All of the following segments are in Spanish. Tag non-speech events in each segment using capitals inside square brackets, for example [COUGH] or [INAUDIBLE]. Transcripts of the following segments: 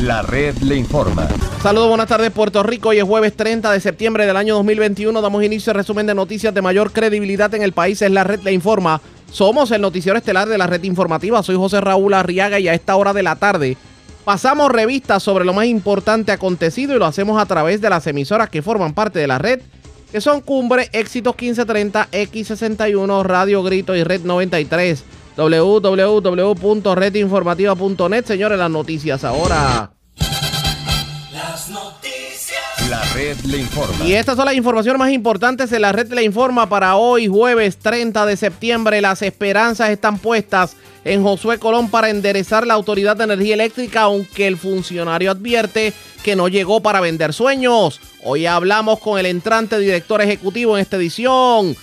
La red le informa. Saludos, buenas tardes Puerto Rico. Hoy es jueves 30 de septiembre del año 2021. Damos inicio al resumen de noticias de mayor credibilidad en el país. Es la red le informa. Somos el noticiero estelar de la red informativa. Soy José Raúl Arriaga y a esta hora de la tarde pasamos revistas sobre lo más importante acontecido y lo hacemos a través de las emisoras que forman parte de la red, que son Cumbre, Éxitos 1530, X61, Radio Grito y Red 93 www.redinformativa.net. Señores, las noticias ahora. Las noticias. La red le informa. Y estas son las informaciones más importantes en la red le informa para hoy, jueves 30 de septiembre. Las esperanzas están puestas en Josué Colón para enderezar la Autoridad de Energía Eléctrica, aunque el funcionario advierte que no llegó para vender sueños. Hoy hablamos con el entrante director ejecutivo en esta edición.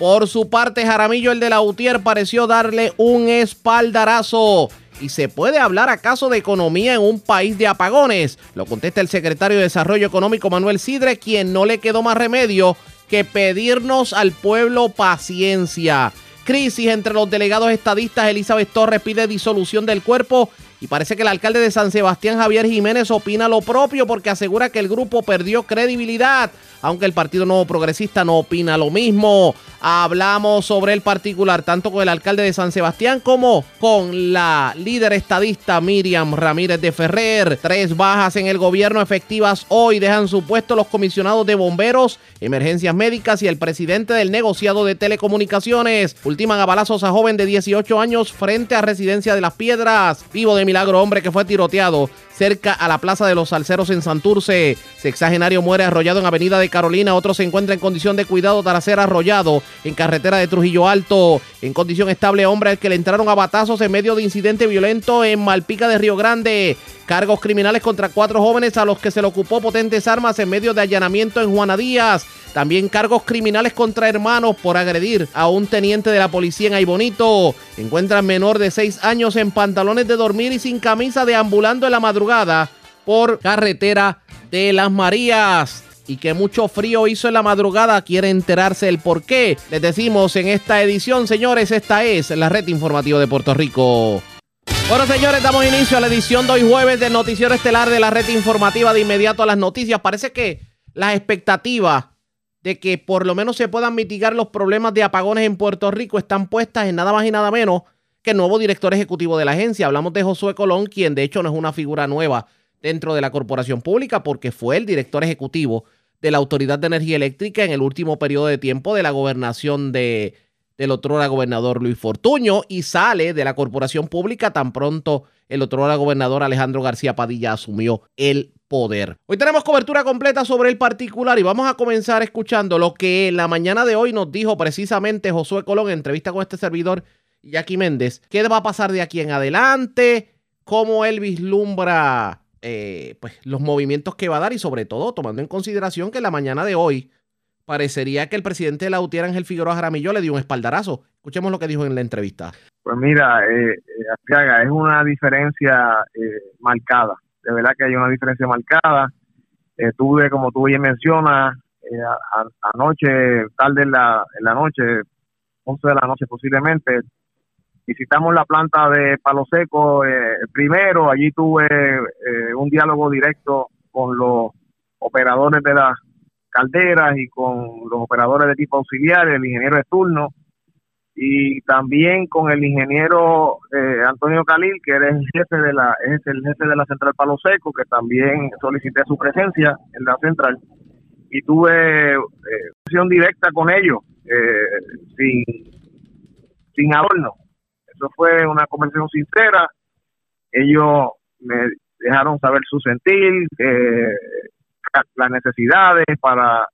Por su parte, Jaramillo, el de la UTIER, pareció darle un espaldarazo. ¿Y se puede hablar acaso de economía en un país de apagones? Lo contesta el secretario de Desarrollo Económico Manuel Sidre, quien no le quedó más remedio que pedirnos al pueblo paciencia. Crisis entre los delegados estadistas. Elizabeth Torres pide disolución del cuerpo y parece que el alcalde de San Sebastián, Javier Jiménez, opina lo propio porque asegura que el grupo perdió credibilidad, aunque el Partido Nuevo Progresista no opina lo mismo. Hablamos sobre el particular tanto con el alcalde de San Sebastián como con la líder estadista Miriam Ramírez de Ferrer. Tres bajas en el gobierno efectivas hoy dejan su puesto los comisionados de bomberos, emergencias médicas y el presidente del negociado de telecomunicaciones. Ultiman a balazos a joven de 18 años frente a Residencia de las Piedras. Vivo de milagro hombre que fue tiroteado cerca a la Plaza de los Salceros en Santurce. Sexagenario muere arrollado en Avenida de Carolina. Otro se encuentra en condición de cuidado tras ser arrollado en carretera de Trujillo Alto. En condición estable, hombre al que le entraron a batazos en medio de incidente violento en Malpica de Río Grande. Cargos criminales contra cuatro jóvenes a los que se le ocupó potentes armas en medio de allanamiento en Juana Díaz. También cargos criminales contra hermanos por agredir a un teniente de la policía en Aybonito. Encuentran menor de seis años en pantalones de dormir y sin camisa deambulando en la madrugada por carretera de las Marías. Y que mucho frío hizo en la madrugada, quiere enterarse el por qué. Les decimos en esta edición, señores, esta es la red informativa de Puerto Rico. Bueno, señores, damos inicio a la edición de hoy jueves del Noticiero Estelar de la red informativa de inmediato a las noticias. Parece que las expectativas de que por lo menos se puedan mitigar los problemas de apagones en Puerto Rico están puestas en nada más y nada menos que el nuevo director ejecutivo de la agencia. Hablamos de Josué Colón, quien de hecho no es una figura nueva dentro de la corporación pública porque fue el director ejecutivo de la Autoridad de Energía Eléctrica en el último periodo de tiempo de la gobernación de, del otro gobernador Luis Fortuño y sale de la corporación pública tan pronto el otro gobernador Alejandro García Padilla asumió el poder. Hoy tenemos cobertura completa sobre el particular y vamos a comenzar escuchando lo que en la mañana de hoy nos dijo precisamente Josué Colón en entrevista con este servidor Jackie Méndez. ¿Qué va a pasar de aquí en adelante? ¿Cómo él vislumbra eh, pues, los movimientos que va a dar y sobre todo tomando en consideración que en la mañana de hoy parecería que el presidente de la UTIER, Ángel Figueroa Jaramillo, le dio un espaldarazo. Escuchemos lo que dijo en la entrevista. Pues mira, eh, eh es una diferencia eh, marcada de verdad que hay una diferencia marcada. Eh, tuve, como tú bien mencionas, eh, anoche, tarde en la, en la noche, 11 de la noche posiblemente, visitamos la planta de Palo Seco eh, primero, allí tuve un diálogo directo con los operadores de las calderas y con los operadores de tipo auxiliar, el ingeniero de turno, y también con el ingeniero eh, Antonio Calil, que es el jefe de la es el jefe de la central Palo Seco, que también solicité su presencia en la central y tuve eh, directa con ellos eh, sin sin adorno. Eso fue una conversación sincera. Ellos me dejaron saber su sentir, eh, las necesidades para,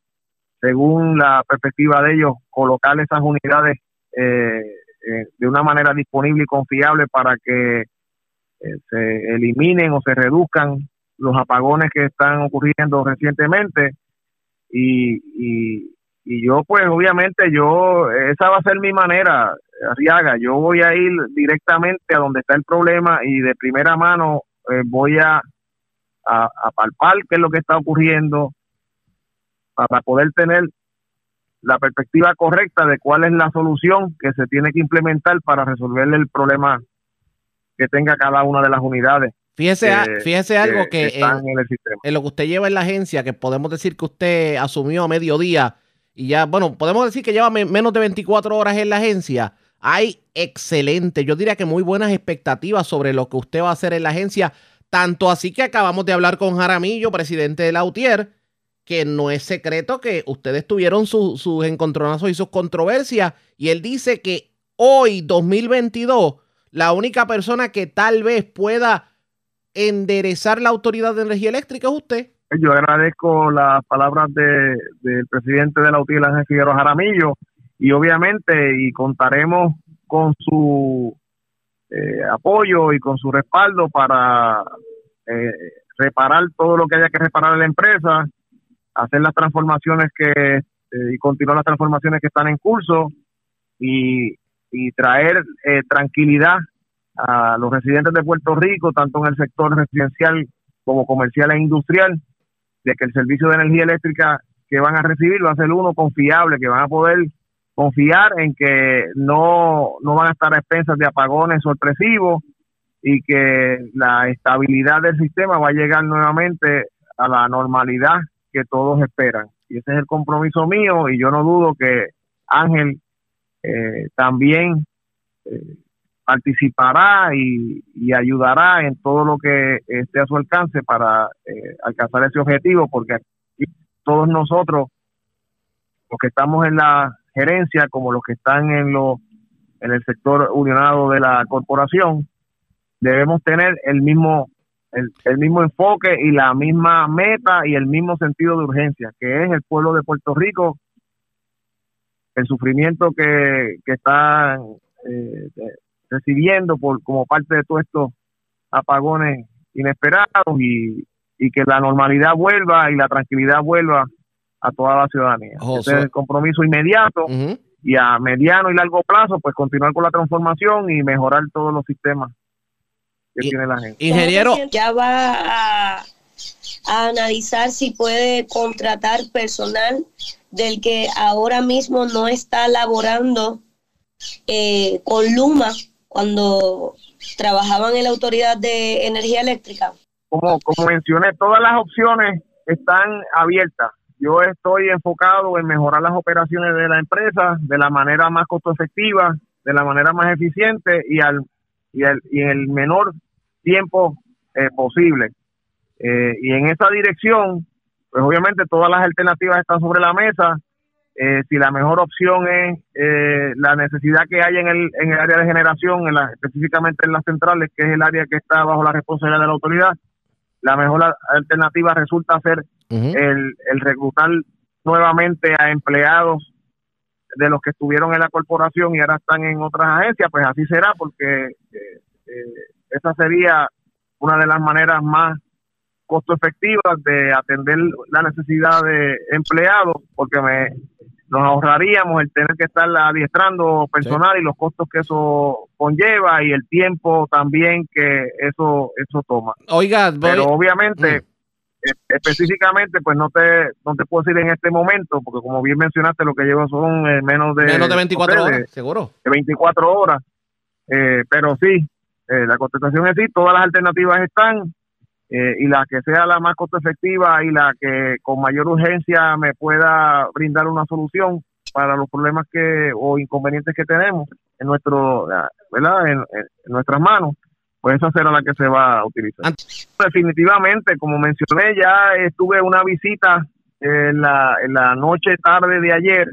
según la perspectiva de ellos, colocar esas unidades eh, eh, de una manera disponible y confiable para que eh, se eliminen o se reduzcan los apagones que están ocurriendo recientemente. Y, y, yo pues obviamente yo esa va a ser mi manera Arriaga. Yo voy a ir directamente a donde está el problema y de primera mano voy a, a, a palpar qué es lo que está ocurriendo para poder tener la perspectiva correcta de cuál es la solución que se tiene que implementar para resolver el problema que tenga cada una de las unidades Fíjese, fíjese algo que, en, lo que usted lleva en la agencia, que podemos decir que usted asumió a mediodía y ya, bueno, podemos decir que lleva menos de 24 horas en la agencia. Hay excelente, yo diría que muy buenas expectativas sobre lo que usted va a hacer en la agencia. Tanto así que acabamos de hablar con Jaramillo, presidente de la UTIER, que no es secreto que ustedes tuvieron sus encontronazos y sus controversias. Y él dice que hoy, 2022, la única persona que tal vez pueda enderezar la Autoridad de Energía Eléctrica es usted. Yo agradezco las palabras de, del presidente de la UTIER, Ángel Figueroa Jaramillo, y obviamente y contaremos con su eh, apoyo y con su respaldo para eh, reparar todo lo que haya que reparar en la empresa, hacer las transformaciones que eh, y continuar las transformaciones que están en curso y, y traer tranquilidad a los residentes de Puerto Rico, tanto en el sector residencial como comercial e industrial, de que el servicio de energía eléctrica que van a recibir va a ser uno confiable, que van a poder confiar en que no, no van a estar a expensas de apagones sorpresivos y que la estabilidad del sistema va a llegar nuevamente a la normalidad que todos esperan. Y ese es el compromiso mío y yo no dudo que Ángel eh, también eh, participará y, ayudará en todo lo que esté a su alcance para eh, alcanzar ese objetivo, porque todos nosotros, los que estamos en la gerencia, como los que están en, lo, en el sector unionado de la corporación, debemos tener el mismo el, el, mismo enfoque y la misma meta y el mismo sentido de urgencia, que es el pueblo de Puerto Rico, el sufrimiento que, que está eh, recibiendo por como parte de todos estos apagones inesperados y, que la normalidad vuelva y la tranquilidad vuelva a toda la ciudadanía. Ese es el compromiso inmediato y a mediano y largo plazo, pues continuar con la transformación y mejorar todos los sistemas que tiene la gente. Ingeniero. Ya va a, a analizar si puede contratar personal del que ahora mismo no está laborando eh, con Luma cuando trabajaban en la Autoridad de Energía Eléctrica? Como, como mencioné, todas las opciones están abiertas. Yo estoy enfocado en mejorar las operaciones de la empresa de la manera más costo efectiva, de la manera más eficiente y, al, y, en el menor tiempo eh, posible. Eh, y en esa dirección, pues obviamente todas las alternativas están sobre la mesa eh, si la mejor opción es eh, la necesidad que hay en el, en el área de generación, en la, específicamente en las centrales, que es el área que está bajo la responsabilidad de la autoridad, la mejor alternativa resulta ser el, el reclutar nuevamente a empleados de los que estuvieron en la corporación y ahora están en otras agencias, pues así será, porque eh, esa sería una de las maneras más costo efectivas de atender la necesidad de empleados, porque me nos ahorraríamos el tener que estar adiestrando personal y los costos que eso conlleva y el tiempo también que eso eso toma. Oiga, pero obviamente mm. e, específicamente pues no te no te puedo decir en este momento porque como bien mencionaste lo que llevo son eh, menos de menos de 24 horas, seguro. De 24 horas. Eh, pero sí, eh, la contestación es sí, todas las alternativas están eh, y la que sea la más costo efectiva y la que con mayor urgencia me pueda brindar una solución para los problemas que o inconvenientes que tenemos en nuestro ¿verdad? En, nuestras manos pues esa será la que se va a utilizar definitivamente como mencioné ya estuve una visita en la, en la noche tarde de ayer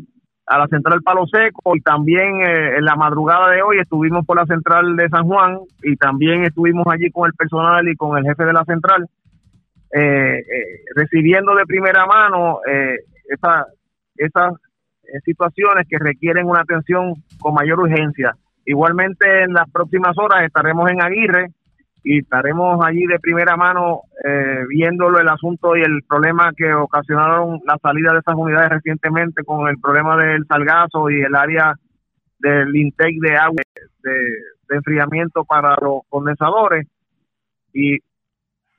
a la central Palo Seco y también eh, en la madrugada de hoy estuvimos por la central de San Juan y también estuvimos allí con el personal y con el jefe de la central eh, eh, recibiendo de primera mano esa, esas situaciones que requieren una atención con mayor urgencia. Igualmente en las próximas horas estaremos en Aguirre y estaremos allí de primera mano eh, viéndolo el asunto y el problema que ocasionaron la salida de esas unidades recientemente con el problema del salgazo y el área del intake de agua de, enfriamiento para los condensadores y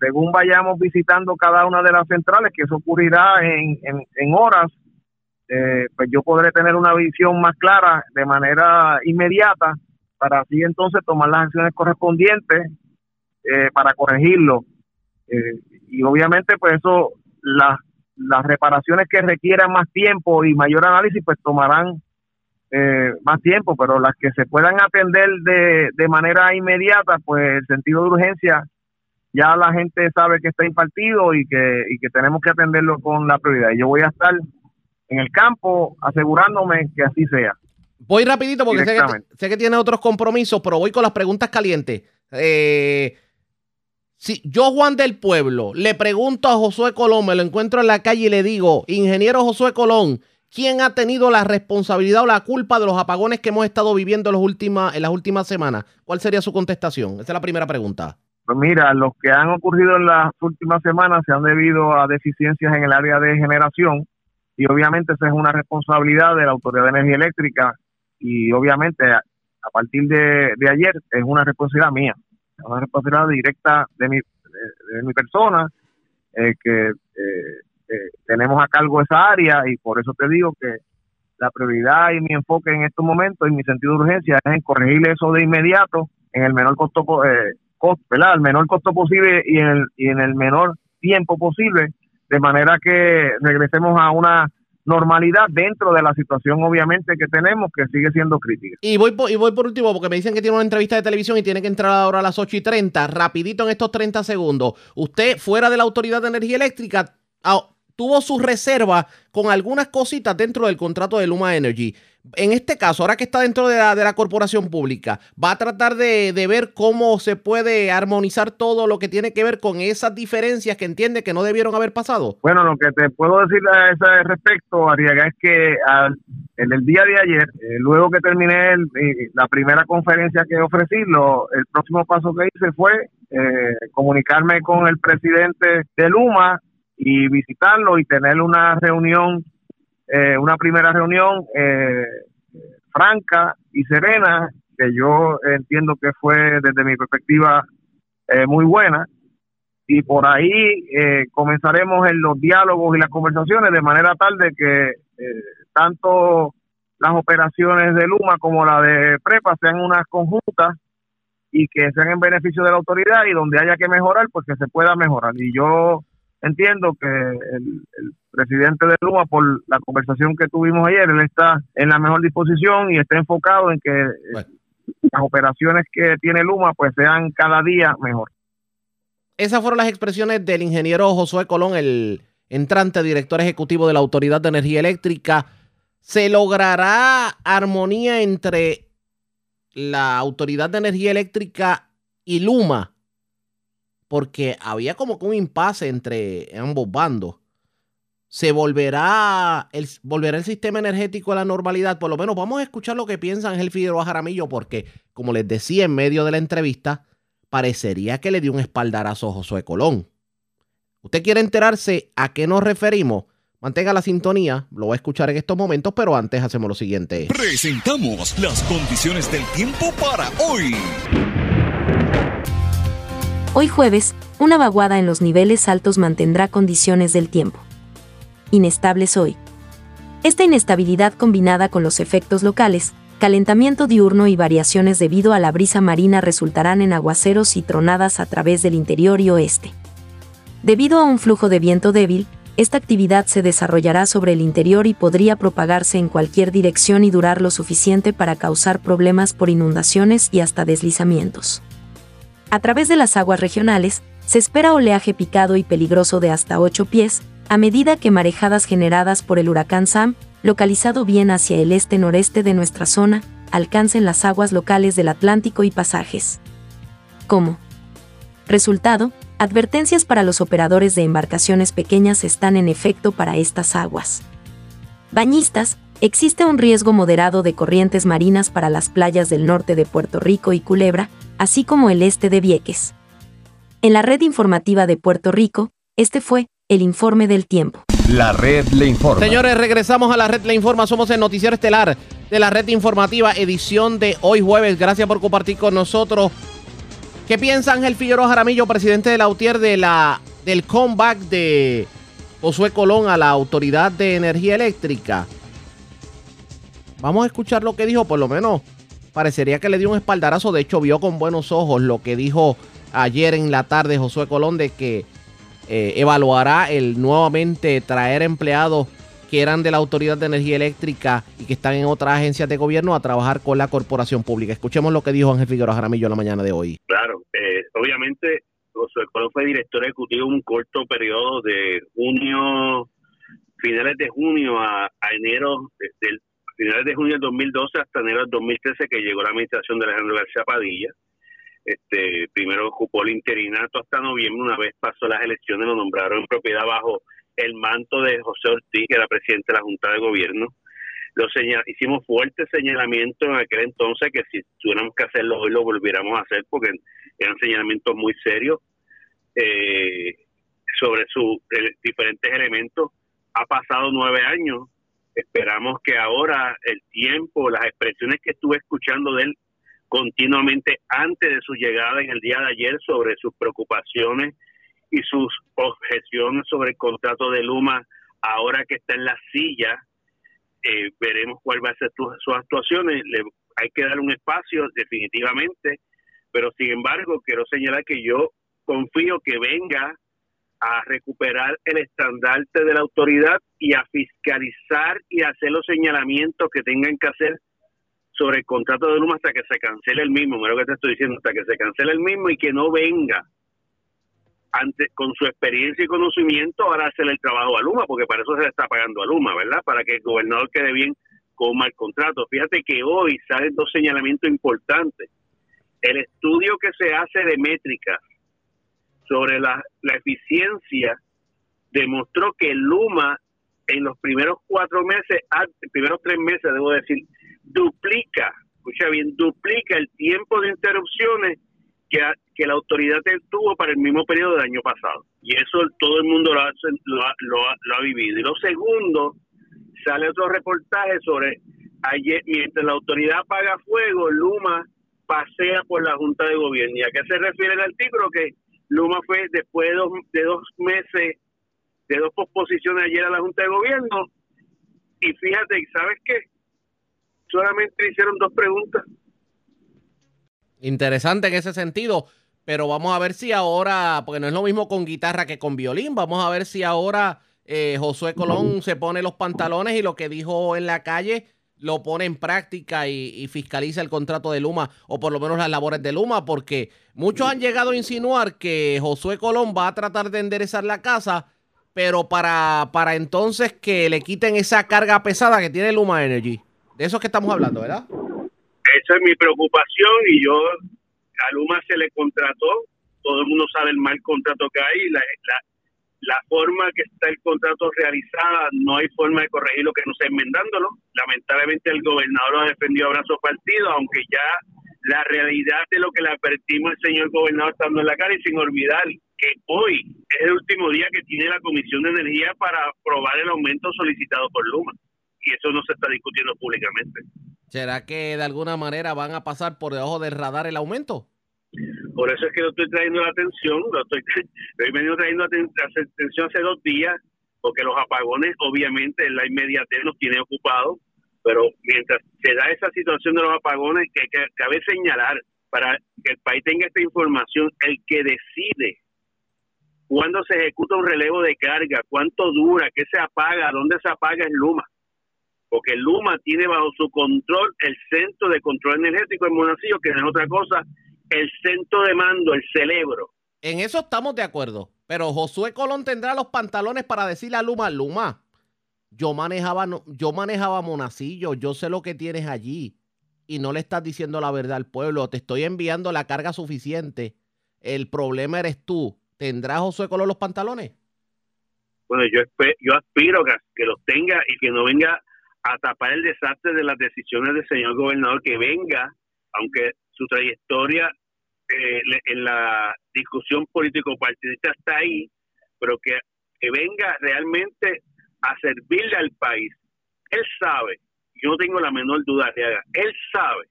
según vayamos visitando cada una de las centrales que eso ocurrirá en, en, horas eh, pues yo podré tener una visión más clara de manera inmediata para así entonces tomar las acciones correspondientes eh, para corregirlo. Eh, y obviamente, pues eso, las, las reparaciones que requieran más tiempo y mayor análisis, pues tomarán eh, más tiempo, pero las que se puedan atender de, de manera inmediata, pues el sentido de urgencia ya la gente sabe que está impartido y que, y que tenemos que atenderlo con la prioridad. Y yo voy a estar en el campo asegurándome que así sea. Voy rapidito porque sé que, sé que, tiene otros compromisos, pero voy con las preguntas calientes. Eh, si yo, Juan del Pueblo, le pregunto a Josué Colón, me lo encuentro en la calle y le digo, ingeniero Josué Colón, ¿quién ha tenido la responsabilidad o la culpa de los apagones que hemos estado viviendo en, las últimas semanas? ¿Cuál sería su contestación? Esa es la primera pregunta. Pues mira, los que han ocurrido en las últimas semanas se han debido a deficiencias en el área de generación y obviamente esa es una responsabilidad de la Autoridad de Energía Eléctrica y obviamente a, partir de, ayer es una responsabilidad mía, una responsabilidad directa de mi, de, mi persona eh, que eh, eh, tenemos a cargo esa área y por eso te digo que la prioridad y mi enfoque en estos momentos y mi sentido de urgencia es en corregir eso de inmediato en el menor costo eh, costo. El menor costo posible y en el, y en el menor tiempo posible, de manera que regresemos a una normalidad dentro de la situación obviamente que tenemos que sigue siendo crítica. Y voy por, y voy por último porque me dicen que tiene una entrevista de televisión y tiene que entrar ahora a las 8 y 30, rapidito en estos 30 segundos. Usted fuera de la Autoridad de Energía Eléctrica ah, tuvo su reserva con algunas cositas dentro del contrato de Luma Energy en este caso, ahora que está dentro de la, de la corporación pública, va a tratar de, ver cómo se puede armonizar todo lo que tiene que ver con esas diferencias que entiende que no debieron haber pasado. Bueno, lo que te puedo decir a ese respecto, Ariaga, es que en el día de ayer, eh, luego que terminé eh, la primera conferencia que ofrecí, lo, el próximo paso que hice fue eh, comunicarme con el presidente de Luma y visitarlo y tener una reunión eh, una primera reunión eh, franca y serena, que yo entiendo que fue desde mi perspectiva eh, muy buena, y por ahí comenzaremos en los diálogos y las conversaciones de manera tal de que tanto las operaciones de Luma como la de Prepa sean unas conjuntas y que sean en beneficio de la autoridad y donde haya que mejorar, pues que se pueda mejorar. Y yo entiendo que el, presidente de Luma, por la conversación que tuvimos ayer, él está en la mejor disposición y está enfocado en que eh, las operaciones que tiene Luma pues sean cada día mejor. Esas fueron las expresiones del ingeniero Josué Colón, el entrante director ejecutivo de la Autoridad de Energía Eléctrica. ¿Se logrará armonía entre la Autoridad de Energía Eléctrica y Luma? porque había como que un impasse entre ambos bandos. ¿Se volverá el, volverá el sistema energético a la normalidad? Por lo menos vamos a escuchar lo que piensa Ángel Figueroa Jaramillo, porque, como les decía en medio de la entrevista, parecería que le dio un espaldarazo a Josué Colón. ¿Usted quiere enterarse a qué nos referimos? Mantenga la sintonía, lo va a escuchar en estos momentos, pero antes hacemos lo siguiente. Presentamos las condiciones del tiempo para hoy. Hoy jueves, una vaguada en los niveles altos mantendrá condiciones del tiempo. Inestables hoy. Esta inestabilidad combinada con los efectos locales, calentamiento diurno y variaciones debido a la brisa marina resultarán en aguaceros y tronadas a través del interior y oeste. Debido a un flujo de viento débil, esta actividad se desarrollará sobre el interior y podría propagarse en cualquier dirección y durar lo suficiente para causar problemas por inundaciones y hasta deslizamientos. A través de las aguas regionales, se espera oleaje picado y peligroso de hasta 8 pies, a medida que marejadas generadas por el huracán Sam, localizado bien hacia el este-noreste de nuestra zona, alcancen las aguas locales del Atlántico y pasajes. ¿Cómo? Resultado, advertencias para los operadores de embarcaciones pequeñas están en efecto para estas aguas. Bañistas, existe un riesgo moderado de corrientes marinas para las playas del norte de Puerto Rico y Culebra, así como el este de Vieques. En la red informativa de Puerto Rico, este fue el informe del tiempo. La red le informa. Señores, regresamos a la red le informa. Somos el noticiero estelar de la red informativa, edición de hoy jueves. Gracias por compartir con nosotros. ¿Qué piensa Ángel Figueroa Jaramillo, presidente de la UTIER, de la, del comeback de Josué Colón a la Autoridad de Energía Eléctrica? Vamos a escuchar lo que dijo, por lo menos parecería que le dio un espaldarazo. De hecho, vio con buenos ojos lo que dijo ayer en la tarde Josué Colón de que eh, evaluará el nuevamente traer empleados que eran de la Autoridad de Energía Eléctrica y que están en otras agencias de gobierno a trabajar con la corporación pública. Escuchemos lo que dijo Ángel Figueroa Jaramillo la mañana de hoy. Claro, eh, obviamente José Colón fue director ejecutivo un corto periodo de junio, finales de junio a, enero, finales de junio del 2012 hasta enero del 2013 que llegó la administración de Alejandro García Padilla. Este, primero ocupó el interinato hasta noviembre, una vez pasó las elecciones, lo nombraron en propiedad bajo el manto de José Ortiz, que era presidente de la Junta de Gobierno. Lo hicimos fuerte señalamiento en aquel entonces que si tuviéramos que hacerlo hoy lo volviéramos a hacer porque eran señalamientos muy serios eh, sobre sus diferentes elementos. Ha pasado nueve años, esperamos que ahora el tiempo, las expresiones que estuve escuchando de él continuamente antes de su llegada en el día de ayer sobre sus preocupaciones y sus objeciones sobre el contrato de Luma ahora que está en la silla. Eh, veremos cuál va a ser sus actuaciones. Le, hay que dar un espacio definitivamente, pero sin embargo quiero señalar que yo confío que venga a recuperar el estandarte de la autoridad y a fiscalizar y hacer los señalamientos que tengan que hacer sobre el contrato de Luma hasta que se cancele el mismo, lo que te estoy diciendo, hasta que se cancele el mismo y que no venga antes con su experiencia y conocimiento ahora hacer el trabajo a Luma, porque para eso se le está pagando a Luma, ¿verdad? Para que el gobernador quede bien con el contrato. Fíjate que hoy salen dos señalamientos importantes. El estudio que se hace de métricas sobre la, la eficiencia demostró que Luma en los primeros cuatro meses, primeros tres meses, debo decir, duplica, escucha bien, duplica el tiempo de interrupciones que, que la autoridad tuvo para el mismo periodo del año pasado. Y eso todo el mundo lo ha, lo, ha vivido. Y lo segundo, sale otro reportaje sobre ayer, mientras la autoridad apaga fuego, Luma pasea por la Junta de Gobierno. ¿Y a qué se refiere el artículo? Que Luma fue después de dos, de dos meses, de dos posposiciones ayer a la Junta de Gobierno. Y fíjate, ¿sabes qué? Solamente hicieron dos preguntas. Interesante en ese sentido, pero vamos a ver si ahora, porque no es lo mismo con guitarra que con violín, vamos a ver si ahora eh, Josué Colón se pone los pantalones y lo que dijo en la calle lo pone en práctica y, fiscaliza el contrato de Luma, o por lo menos las labores de Luma, porque muchos han llegado a insinuar que Josué Colón va a tratar de enderezar la casa, pero para, para entonces que le quiten esa carga pesada que tiene Luma Energy. De eso que estamos hablando, ¿verdad? Esa es mi preocupación y yo a Luma se le contrató, todo el mundo sabe el mal contrato que hay, la, la, forma que está el contrato realizada, no hay forma de corregirlo que no sea enmendándolo. Lamentablemente el gobernador lo ha defendido a brazos partidos, aunque ya la realidad de lo que le advertimos al señor gobernador estando en la cara y sin olvidar que hoy es el último día que tiene la Comisión de Energía para aprobar el aumento solicitado por Luma y eso no se está discutiendo públicamente. ¿Será que de alguna manera van a pasar por debajo del radar el aumento? Por eso es que lo estoy trayendo la atención, lo estoy, [LAUGHS] he venido trayendo atención hace dos días, porque los apagones obviamente en la inmediatez nos tiene ocupados, pero mientras se da esa situación de los apagones, que, que cabe señalar para que el país tenga esta información, el que decide cuándo se ejecuta un relevo de carga, cuánto dura, qué se apaga, dónde se apaga es Luma porque Luma tiene bajo su control el centro de control energético en Monacillo, que no es otra cosa, el centro de mando, el cerebro. En eso estamos de acuerdo, pero Josué Colón tendrá los pantalones para decirle a Luma, Luma, yo manejaba, yo manejaba Monacillo, yo sé lo que tienes allí y no le estás diciendo la verdad al pueblo, te estoy enviando la carga suficiente, el problema eres tú. ¿Tendrá Josué Colón los pantalones? Bueno, yo, yo aspiro que, que los tenga y que no venga a tapar el desastre de las decisiones del señor gobernador que venga, aunque su trayectoria eh, en la discusión político-partidista está ahí, pero que, que venga realmente a servirle al país. Él sabe, yo no tengo la menor duda de haga, él sabe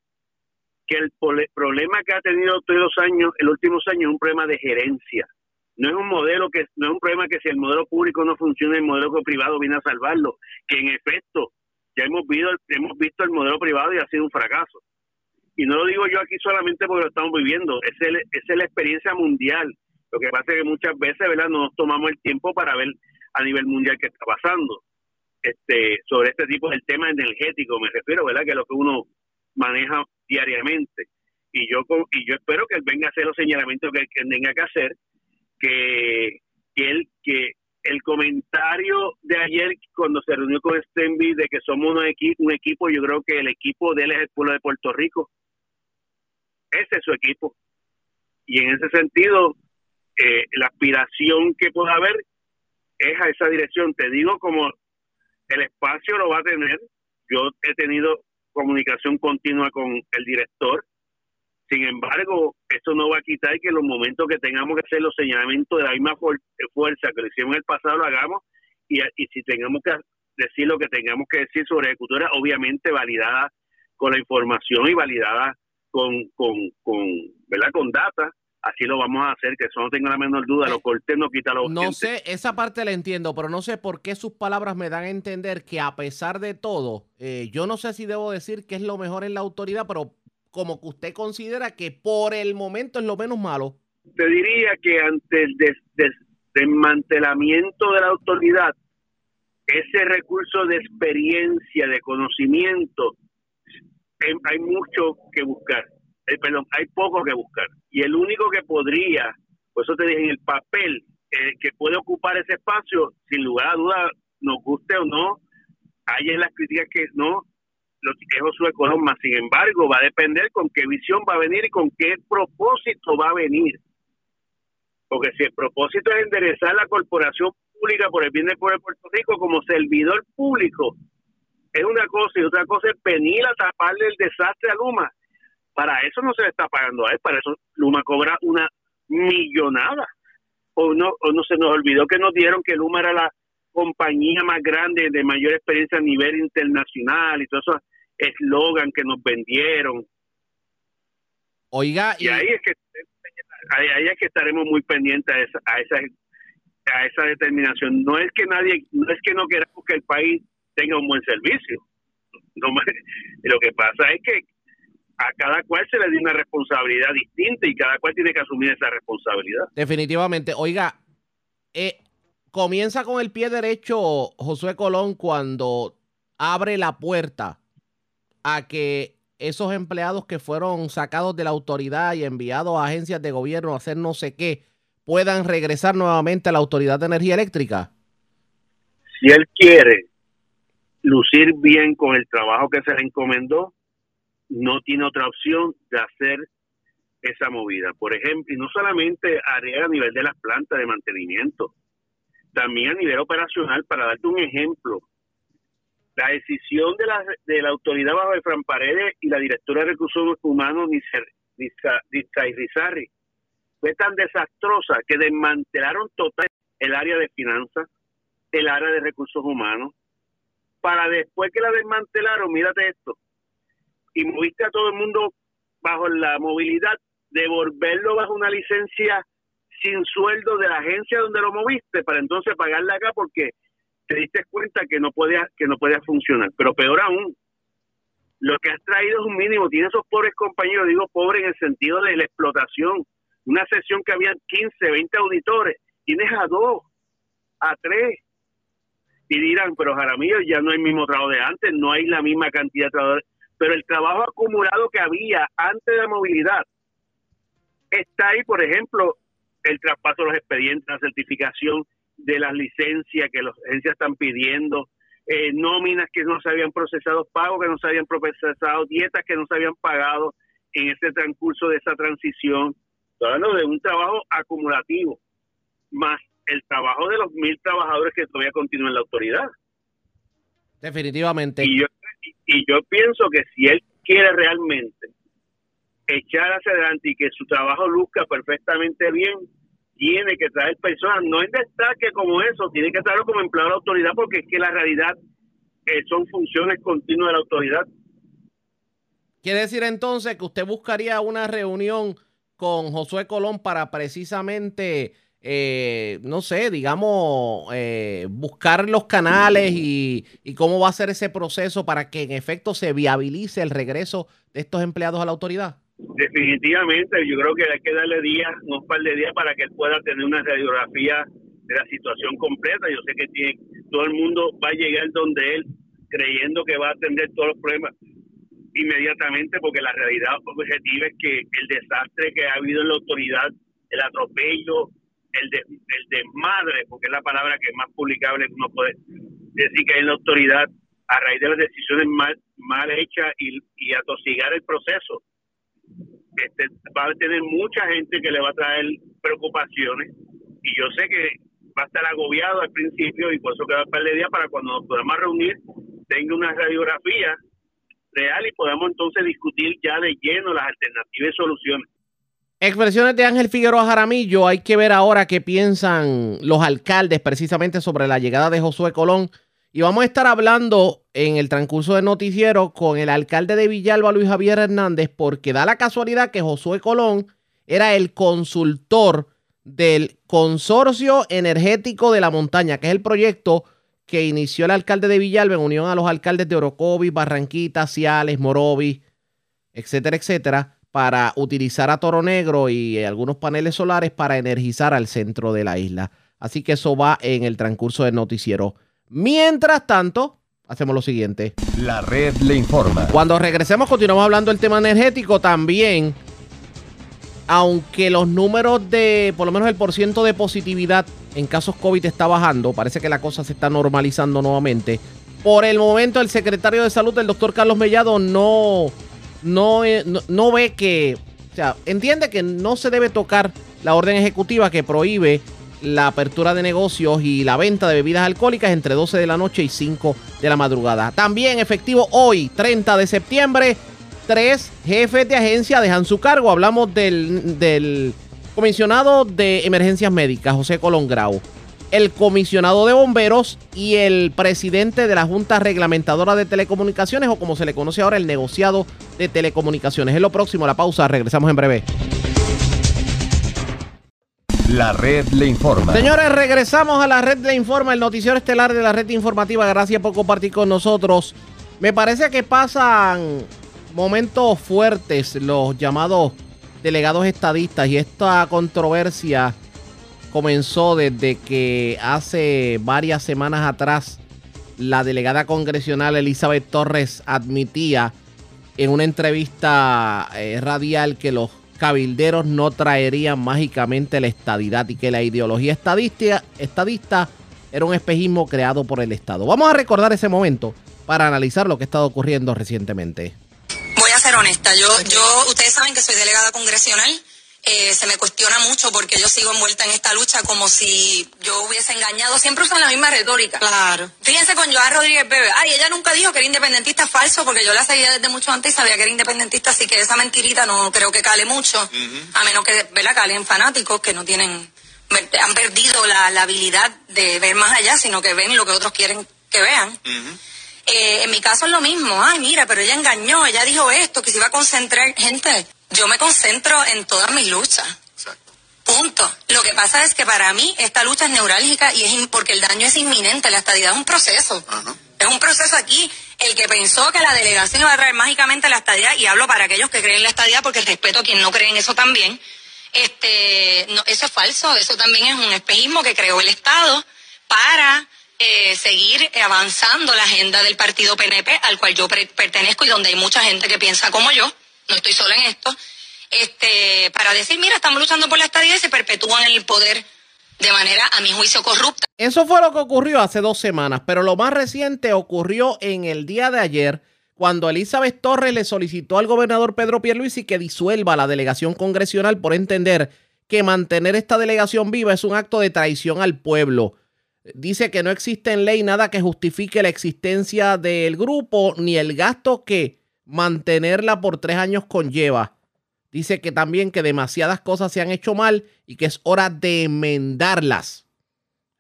que el problema que ha tenido todos los años, los últimos años, es un problema de gerencia. No es un modelo que no es un problema que si el modelo público no funciona, el modelo privado viene a salvarlo. Que en efecto ya hemos visto, hemos visto el modelo privado y ha sido un fracaso. y no lo digo yo aquí solamente porque lo estamos viviendo, es, el, es la experiencia mundial. Lo que pasa es que muchas veces, ¿verdad? No nos tomamos el tiempo para ver a nivel mundial qué está pasando. Este, sobre este tipo del tema energético, me refiero, ¿verdad? Que es lo que uno maneja diariamente. Y yo y yo espero que él venga a hacer los señalamientos que, que tenga que hacer, que, que él, que el comentario de ayer cuando se reunió con Stenby de que somos un, un equipo, yo creo que el equipo de él es el pueblo de Puerto Rico. Ese es su equipo. Y en ese sentido, eh, la aspiración que pueda haber es a esa dirección. Te digo como el espacio lo va a tener. Yo he tenido comunicación continua con el director. Sin embargo, esto no va a quitar que en los momentos que tengamos que hacer los señalamientos de la misma fuerza que lo hicimos en el pasado, lo hagamos. Y, y si tengamos que decir lo que tengamos que decir sobre ejecutora, obviamente validada con la información y validada con, con, con, ¿verdad? con data, así lo vamos a hacer, que eso no tenga la menor duda, lo corté no quita lo No sé, esa parte la entiendo, pero no sé por qué sus palabras me dan a entender que a pesar de todo, eh, yo no sé si debo decir que es lo mejor en la autoridad, pero como que usted considera que por el momento es lo menos malo. Te diría que ante el desmantelamiento de la autoridad, ese recurso de experiencia, de conocimiento, hay mucho que buscar. Eh, perdón, hay poco que buscar. Y el único que podría, por eso te dije, en el papel, eh, que puede ocupar ese espacio, sin lugar a duda, nos guste o no, hay en las críticas que no, lo que es Josué Colón, más sin embargo, va a depender con qué visión va a venir y con qué propósito va a venir. Porque si el propósito es enderezar la corporación pública por el bien del pueblo de Puerto Rico como servidor público, es una cosa y otra cosa es venir a taparle el desastre a Luma. Para eso no se le está pagando a él, para eso Luma cobra una millonada. O no, o no se nos olvidó que nos dieron que Luma era la compañía más grande de mayor experiencia a nivel internacional y todo eso eslogan que nos vendieron. Oiga, y, ahí es que ahí, es que estaremos muy pendientes a esa, a esa a esa determinación. No es que nadie, no es que no queramos que el país tenga un buen servicio. No, [LAUGHS] lo que pasa es que a cada cual se le dio una responsabilidad distinta y cada cual tiene que asumir esa responsabilidad. Definitivamente. Oiga, eh, comienza con el pie derecho Josué Colón cuando abre la puerta a que esos empleados que fueron sacados de la autoridad y enviados a agencias de gobierno a hacer no sé qué puedan regresar nuevamente a la Autoridad de Energía Eléctrica? Si él quiere lucir bien con el trabajo que se le encomendó, no tiene otra opción de hacer esa movida. Por ejemplo, y no solamente a nivel de las plantas de mantenimiento, también a nivel operacional, para darte un ejemplo, la decisión de la, de la autoridad bajo de Fran Paredes y la directora de recursos humanos, Nizar Rizarri, fue tan desastrosa que desmantelaron total el área de finanzas, el área de recursos humanos, para después que la desmantelaron, mírate esto, y moviste a todo el mundo bajo la movilidad, devolverlo bajo una licencia sin sueldo de la agencia donde lo moviste para entonces pagarle acá porque te diste cuenta que no podía que no podía funcionar. Pero peor aún, lo que has traído es un mínimo. Tiene esos pobres compañeros, digo pobres en el sentido de la explotación. Una sesión que había 15, 20 auditores, tienes a dos, a tres. Y dirán, pero Jaramillo, ya no hay el mismo trabajo de antes, no hay la misma cantidad de trabajadores. Pero el trabajo acumulado que había antes de la movilidad está ahí, por ejemplo, el traspaso de los expedientes, la certificación de las licencias que las agencias están pidiendo, eh, nóminas que no se habían procesado, pagos que no se habían procesado, dietas que no se habían pagado en ese transcurso de esa transición. Hablando de un trabajo acumulativo, más el trabajo de los mil trabajadores que todavía continúan en la autoridad. Definitivamente. Y yo, y yo pienso que si él quiere realmente echar hacia adelante y que su trabajo luzca perfectamente bien, tiene que traer personas, no en destaque como eso, tiene que traerlo como empleado de la autoridad porque es que la realidad eh, son funciones continuas de la autoridad. Quiere decir entonces que usted buscaría una reunión con Josué Colón para precisamente eh, no sé, digamos, eh, buscar los canales y, y, cómo va a ser ese proceso para que en efecto se viabilice el regreso de estos empleados a la autoridad? Definitivamente, yo creo que hay que darle días, un par de días para que él pueda tener una radiografía de la situación completa. Yo sé que tiene, todo el mundo va a llegar donde él creyendo que va a atender todos los problemas inmediatamente porque la realidad objetiva es que el desastre que ha habido en la autoridad, el atropello, el, el desmadre, porque es la palabra que es más publicable que uno puede decir que hay en la autoridad a raíz de las decisiones mal, mal hechas y atosigar el proceso. Este, va a tener mucha gente que le va a traer preocupaciones y yo sé que va a estar agobiado al principio y por eso queda para el día para cuando nos podamos reunir tenga una radiografía real y podamos entonces discutir ya de lleno las alternativas y soluciones. Expresiones de Ángel Figueroa Jaramillo. Hay que ver ahora qué piensan los alcaldes precisamente sobre la llegada de Josué Colón. Y vamos a estar hablando en el transcurso del noticiero con el alcalde de Villalba, Luis Javier Hernández, porque da la casualidad que Josué Colón era el consultor del Consorcio Energético de la Montaña, que es el proyecto que inició el alcalde de Villalba en unión a los alcaldes de Orocovis, Barranquita, Ciales, Morovis, etcétera, etcétera, para utilizar a Toro Negro y algunos paneles solares para energizar al centro de la isla. Así que eso va en el transcurso del noticiero. Mientras tanto, hacemos lo siguiente. La red le informa. Cuando regresemos continuamos hablando del tema energético también. Aunque los números de, por lo menos el porciento de positividad en casos COVID está bajando, parece que la cosa se está normalizando nuevamente. Por el momento el secretario de salud, el doctor Carlos Mellado, no, no, eh, no, no ve que, o sea, entiende que no se debe tocar la orden ejecutiva que prohíbe la apertura de negocios y la venta de bebidas alcohólicas entre 12 de la noche y 5 de la madrugada. También efectivo hoy, 30 de septiembre, tres jefes de agencia dejan su cargo. Hablamos del, del comisionado de emergencias médicas, José Colón Grau, el comisionado de bomberos y el presidente de la Junta Reglamentadora de Telecomunicaciones, o como se le conoce ahora, el negociado de telecomunicaciones. Es lo próximo, la pausa, regresamos en breve. La red le informa. Señores, regresamos a la red le informa, el noticiero estelar de la red informativa. Gracias por compartir con nosotros. Me parece que pasan momentos fuertes los llamados delegados estadistas y esta controversia comenzó desde que hace varias semanas atrás la delegada congresional Elizabeth Torres admitía en una entrevista eh, radial que los cabilderos no traerían mágicamente la estadidad y que la ideología estadista, estadista era un espejismo creado por el Estado. Vamos a recordar ese momento para analizar lo que ha estado ocurriendo recientemente. Voy a ser honesta, yo, yo, ustedes saben que soy delegada congresional. Eh, se me cuestiona mucho porque yo sigo envuelta en esta lucha como si yo hubiese engañado. Siempre usan la misma retórica. Claro. Fíjense con Joan Rodríguez Bebe. Ay, ella nunca dijo que era independentista falso porque yo la seguía desde mucho antes y sabía que era independentista, así que esa mentirita no creo que cale mucho. A menos que, ¿verdad? Calen fanáticos que no tienen, han perdido la, la habilidad de ver más allá, sino que ven lo que otros quieren que vean. Eh, en mi caso es lo mismo. Ay, mira, pero ella engañó, ella dijo esto, que se iba a concentrar. Gente, yo me concentro en todas mis luchas. Punto. Lo que pasa es que para mí esta lucha es neurálgica y es porque el daño es inminente. La estadidad es un proceso. Es un proceso aquí. El que pensó que la delegación iba a traer mágicamente la estadidad, y hablo para aquellos que creen en la estadidad porque respeto a quien no cree en eso también, este, no, eso es falso. Eso también es un espejismo que creó el Estado para eh, seguir avanzando la agenda del partido PNP al cual yo pertenezco y donde hay mucha gente que piensa como yo. No estoy sola en esto este, para decir, mira, estamos luchando por la estadía y se perpetúan el poder de manera, a mi juicio, corrupta. Eso fue lo que ocurrió hace dos semanas, pero lo más reciente ocurrió en el día de ayer, cuando Elizabeth Torres le solicitó al gobernador Pedro Pierluisi que disuelva la delegación congresional por entender que mantener esta delegación viva es un acto de traición al pueblo. Dice que no existe en ley nada que justifique la existencia del grupo ni el gasto que mantenerla por tres años conlleva. Dice que también que demasiadas cosas se han hecho mal y que es hora de enmendarlas.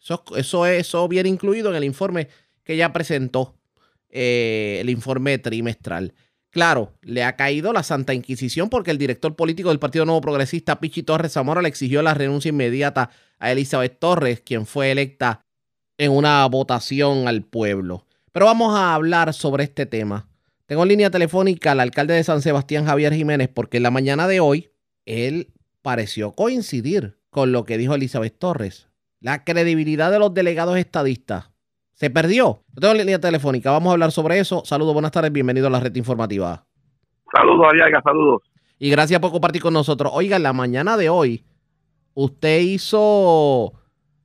Eso, eso, eso viene incluido en el informe que ella presentó, eh, el informe trimestral. Claro, le ha caído la Santa Inquisición porque el director político del Partido Nuevo Progresista, Pichi Torres Zamora, le exigió la renuncia inmediata a Elizabeth Torres, quien fue electa en una votación al pueblo. Pero vamos a hablar sobre este tema. Tengo en línea telefónica al alcalde de San Sebastián, Javier Jiménez, porque en la mañana de hoy él pareció coincidir con lo que dijo Elizabeth Torres. La credibilidad de los delegados estadistas se perdió. tengo en línea telefónica. Vamos a hablar sobre eso. Saludos, buenas tardes. Bienvenido a la red informativa. Saludos, Ariaga. Saludos. Y gracias por compartir con nosotros. Oiga, en la mañana de hoy, usted hizo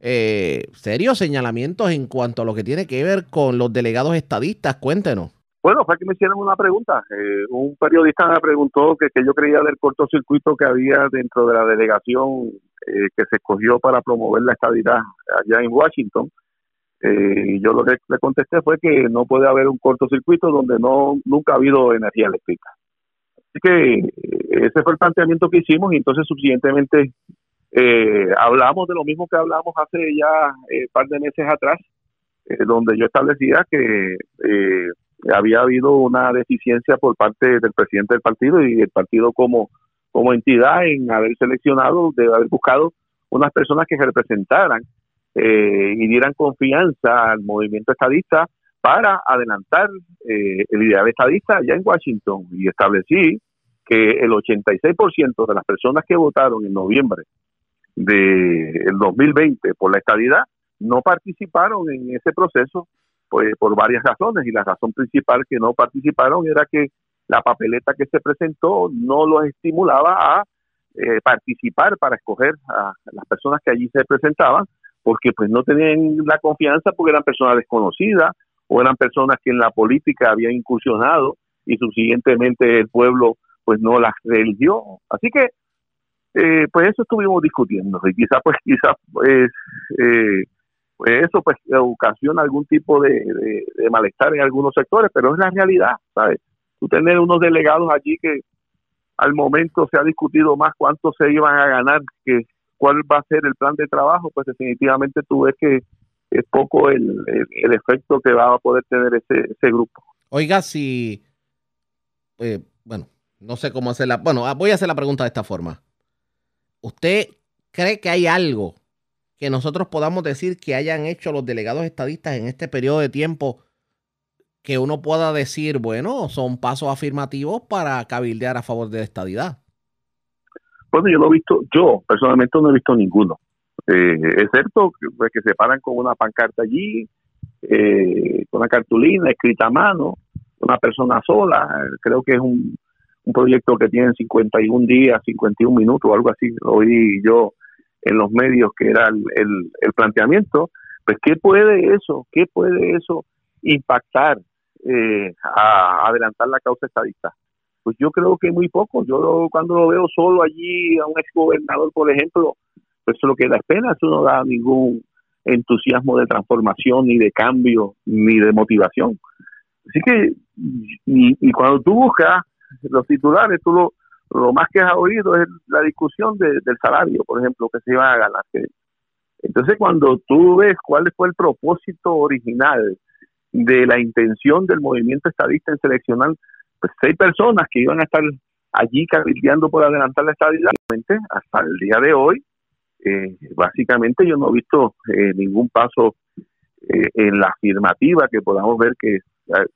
eh, serios señalamientos en cuanto a lo que tiene que ver con los delegados estadistas. Cuéntenos. Bueno, fue que me hicieron una pregunta. Eh, un periodista me preguntó que, yo creía del cortocircuito que había dentro de la delegación eh, que se escogió para promover la estabilidad allá en Washington. Eh, yo lo que le contesté fue que no puede haber un cortocircuito donde no nunca ha habido energía eléctrica. Así que ese fue el planteamiento que hicimos y entonces suficientemente hablamos de lo mismo que hablamos hace ya un par de meses atrás, donde yo establecía que había habido una deficiencia por parte del presidente del partido y el partido como, como entidad en haber seleccionado, de haber buscado unas personas que representaran eh, y dieran confianza al movimiento estadista para adelantar eh, el ideal estadista allá en Washington y establecí que el 86% de las personas que votaron en noviembre del 2020 por la estadidad no participaron en ese proceso pues, por varias razones y la razón principal que no participaron era que la papeleta que se presentó no los estimulaba a eh, participar para escoger a las personas que allí se presentaban porque pues no tenían la confianza porque eran personas desconocidas o eran personas que en la política habían incursionado y subsiguientemente el pueblo pues no las religió. Así que eh, pues eso estuvimos discutiendo y quizás pues quizás pues eh, pues eso pues ocasiona algún tipo de, malestar en algunos sectores, pero es la realidad, ¿sabes? Tú tener unos delegados allí que al momento se ha discutido más cuánto se iban a ganar, que cuál va a ser el plan de trabajo, pues definitivamente tú ves que es poco el, efecto que va a poder tener ese, grupo. Oiga, si, eh, bueno, no sé cómo hacerla, bueno, ah, voy a hacer la pregunta de esta forma. ¿Usted cree que hay algo que nosotros podamos decir que hayan hecho los delegados estadistas en este periodo de tiempo que uno pueda decir, bueno, son pasos afirmativos para cabildear a favor de la estadidad? Bueno, yo no he visto, yo personalmente no he visto ninguno, eh, excepto que, pues, que se paran con una pancarta allí, eh, con una cartulina escrita a mano, una persona sola, creo que es un, proyecto que tiene 51 días, 51 minutos algo así, lo yo en los medios que era el, el, planteamiento, pues ¿qué puede eso, qué puede eso impactar eh, a adelantar la causa estadista? Pues yo creo que muy poco. Yo cuando lo veo solo allí a un exgobernador, por ejemplo, pues lo que da pena, eso no da ningún entusiasmo de transformación, ni de cambio, ni de motivación. Así que, y, y cuando tú buscas los titulares, tú lo, lo más que has oído es la discusión del salario, por ejemplo, que se iba a ganar. Entonces, cuando tú ves cuál fue el propósito original de la intención del movimiento estadista en seleccionar pues seis personas que iban a estar allí cabildeando por adelantar la estadidad, hasta el día de hoy, eh, básicamente yo no he visto eh, ningún paso eh, en la afirmativa que podamos ver que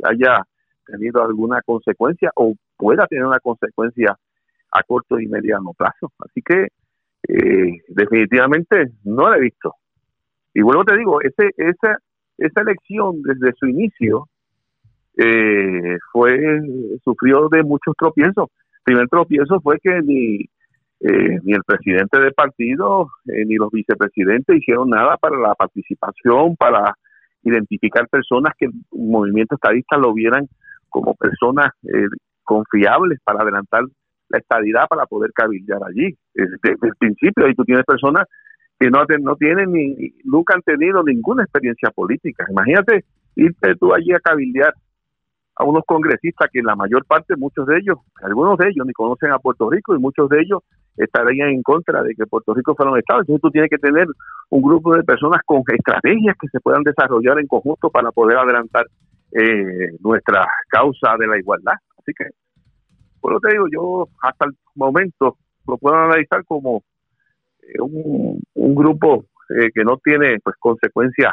haya tenido alguna consecuencia o pueda tener una consecuencia a corto y mediano plazo. Así que eh, definitivamente no la he visto. Y bueno, te digo, ese, esa, esa elección desde su inicio eh, fue sufrió de muchos tropiezos. El primer tropiezo fue que ni, eh, el presidente del partido ni los vicepresidentes hicieron nada para la participación, para identificar personas que el movimiento estadista lo vieran como personas confiables para adelantar la estadidad para poder cabildear allí. Desde, el principio, y tú tienes personas que no, no tienen ni, nunca han tenido ninguna experiencia política. Imagínate irte tú allí a cabildear a unos congresistas que la mayor parte, muchos de ellos, algunos de ellos ni conocen a Puerto Rico y muchos de ellos estarían en contra de que Puerto Rico fuera un Estado. Entonces tú tienes que tener un grupo de personas con estrategias que se puedan desarrollar en conjunto para poder adelantar eh, nuestra causa de la igualdad. Así que Por lo te digo, yo hasta el momento lo puedo analizar como eh, un, un grupo eh, que no tiene pues consecuencias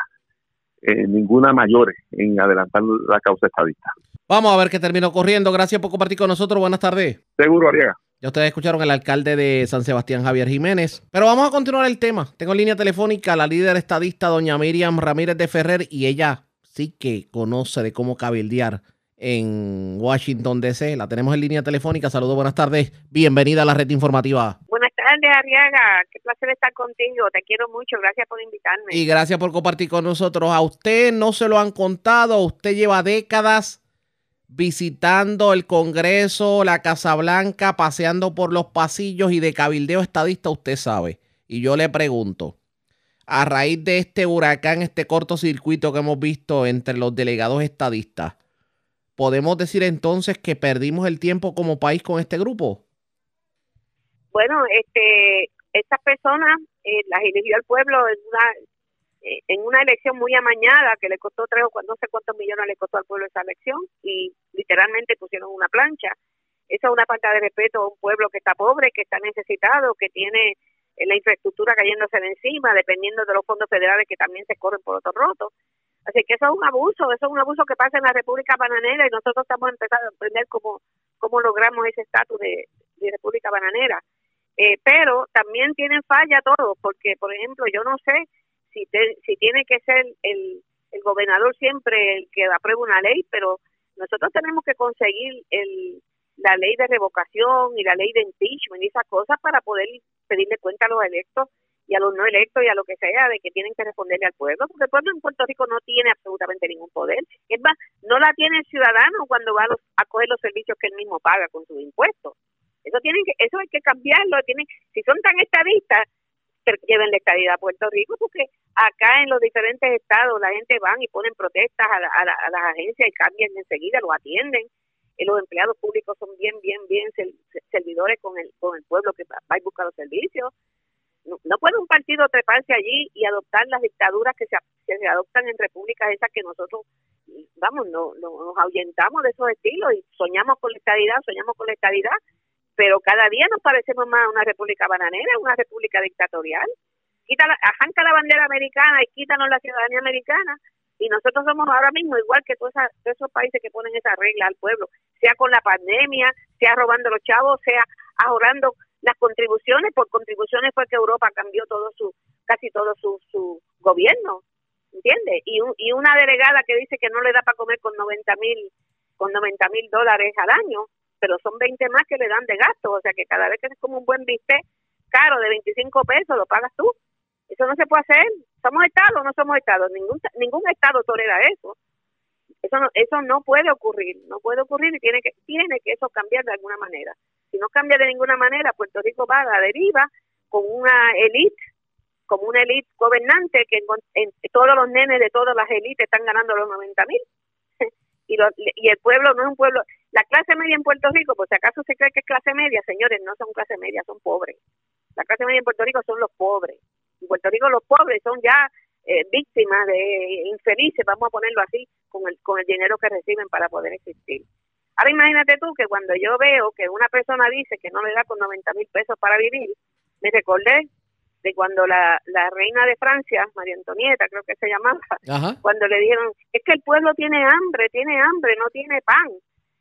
eh, ninguna mayores en adelantar la causa estadista. Vamos a ver qué terminó corriendo. Gracias por compartir con nosotros. Buenas tardes. Seguro, Ariega. Ya ustedes escucharon al alcalde de San Sebastián, Javier Jiménez. Pero vamos a continuar el tema. Tengo en línea telefónica a la líder estadista, doña Miriam Ramírez de Ferrer, y ella sí que conoce de cómo cabildear en Washington, D.C. La tenemos en línea telefónica. Saludos, buenas tardes. Bienvenida a la red informativa. Buenas tardes, Arriaga. Qué placer estar contigo. Te quiero mucho. Gracias por invitarme. Y gracias por compartir con nosotros. A usted no se lo han contado. Usted lleva décadas visitando el Congreso, la Casa Blanca, paseando por los pasillos y de cabildeo estadista, usted sabe. Y yo le pregunto, a raíz de este huracán, este cortocircuito que hemos visto entre los delegados estadistas, ¿podemos decir entonces que perdimos el tiempo como país con este grupo? Bueno, este, estas personas eh, las eligió el pueblo en una eh, en una elección muy amañada que le costó tres o no sé cuántos millones le costó al pueblo esa elección y literalmente pusieron una plancha. Esa es una falta de respeto a un pueblo que está pobre, que está necesitado, que tiene eh, la infraestructura cayéndose de encima, dependiendo de los fondos federales que también se corren por otros rotos. Así que eso es un abuso, eso es un abuso que pasa en la República Bananera y nosotros estamos empezando a aprender cómo, cómo logramos ese estatus de, República Bananera. Eh, pero también tienen falla todo, porque, por ejemplo, yo no sé si, si tiene que ser el, el gobernador siempre el que apruebe una ley, pero nosotros tenemos que conseguir el, la ley de revocación y la ley de impeachment y esas cosas para poder pedirle cuenta a los electos y a los no electos y a lo que sea de que tienen que responderle al pueblo, porque el pueblo en Puerto Rico no tiene absolutamente ningún poder. Es más, no la tiene el ciudadano cuando va a, los, a coger los servicios que él mismo paga con sus impuestos. Eso tienen que, eso hay que cambiarlo. Tienen, si son tan estadistas, lleven la estadidad a Puerto Rico, porque acá en los diferentes estados la gente van y ponen protestas a, las agencias y cambian enseguida, lo atienden. Y los empleados públicos son bien, bien, bien servidores con el, con el pueblo que va a buscar los servicios. No, puede un partido treparse allí y adoptar las dictaduras que se, se adoptan en repúblicas esas que nosotros, vamos, no, nos ahuyentamos de esos estilos y soñamos con la estadidad, soñamos con la estadidad, pero cada día nos parecemos más a una república bananera, una república dictatorial. Quita la, arranca la bandera americana y quítanos la ciudadanía americana. Y nosotros somos ahora mismo igual que todos, esos países que ponen esa regla al pueblo, sea con la pandemia, sea robando los chavos, sea ahorrando las contribuciones. Por contribuciones fue que Europa cambió todo su, casi todo su, su gobierno, ¿entiendes? Y, y una delegada que dice que no le da para comer con 90 mil con 90 mil dólares al año, pero son 20 más que le dan de gasto, o sea que cada vez que es como un buen bistec caro de 25 pesos, lo pagas tú. Eso no se puede hacer. ¿Somos Estado o no somos Estado? Ningún, ningún Estado tolera eso. Eso no, eso no puede ocurrir, no puede ocurrir y tiene que, tiene que eso cambiar de alguna manera. Si no cambia de ninguna manera, Puerto Rico va a la deriva con una élite, como una élite gobernante que todos los nenes de todas las élites están ganando los 90 mil. [LAUGHS] y, y el pueblo no es un pueblo, la clase media en Puerto Rico, por si acaso se cree que es clase media, señores, no son clase media, son pobres. La clase media en Puerto Rico son los pobres. En Puerto Rico los pobres son ya eh, víctimas de infelices, vamos a ponerlo así, con el, con el dinero que reciben para poder existir. Ahora imagínate tú que cuando yo veo que una persona dice que no le da con 90 mil pesos para vivir, me recordé de cuando la, la reina de Francia, María Antonieta, creo que se llamaba, cuando le dijeron, es que el pueblo tiene hambre, tiene hambre, no tiene pan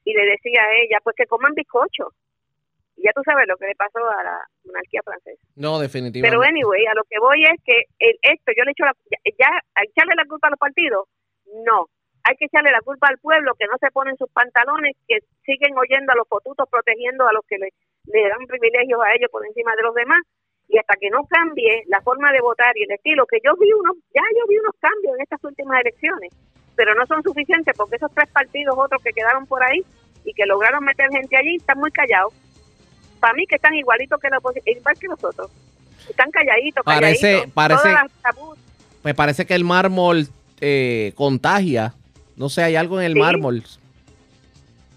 y le decía a ella, pues que coman bizcocho. Y ya tú sabes lo que le pasó a la monarquía francesa. No, definitivamente. Pero anyway, a lo que voy es que el, esto, yo le echo la, ya, echarle la culpa a los partidos, no. Hay que echarle la culpa al pueblo que no se ponen sus pantalones, que siguen oyendo a los potutos protegiendo a los que le, le dan privilegios a ellos por encima de los demás y hasta que no cambie la forma de votar y el estilo, que yo vi unos, ya yo vi unos cambios en estas últimas elecciones, pero no son suficientes porque esos tres partidos otros que quedaron por ahí y que lograron meter gente allí están muy callados. Para mí que están igualitos que la oposición, igual que nosotros. Están calladitos, Parece, parece, pues parece que el mármol eh, contagia. No sé, hay algo en el mármol.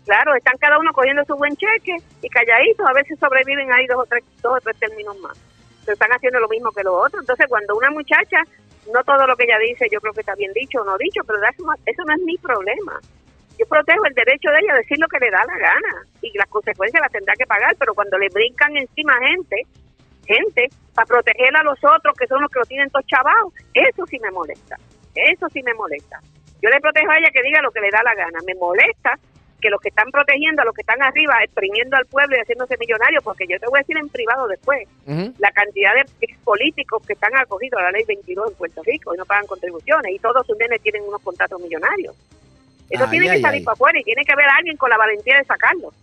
Claro, están cada uno cogiendo su buen cheque y calladitos. A veces sobreviven ahí dos o tres, dos o tres términos más. Pero están haciendo lo mismo que los otros. Entonces, cuando una muchacha no todo lo que ella dice yo creo que está bien dicho o no dicho, pero eso no, es mi problema. yo protejo el derecho de ella a decir lo que le da la gana y las consecuencias las tendrá que pagar, pero cuando le brincan encima gente, gente, para proteger a los otros que son los que lo tienen todos chavados, eso sí me molesta, eso sí me molesta. Yo le protejo a ella que diga lo que le da la gana, me molesta que los que están protegiendo a los que están arriba, exprimiendo al pueblo y haciéndose millonarios, porque yo te voy a decir en privado después, la cantidad de políticos que están acogidos a la ley 22 en Puerto Rico y no pagan contribuciones y todos sus nenes tienen unos contratos millonarios. Eso tiene que salir para afuera y tiene que haber alguien con la valentía de sacarlo.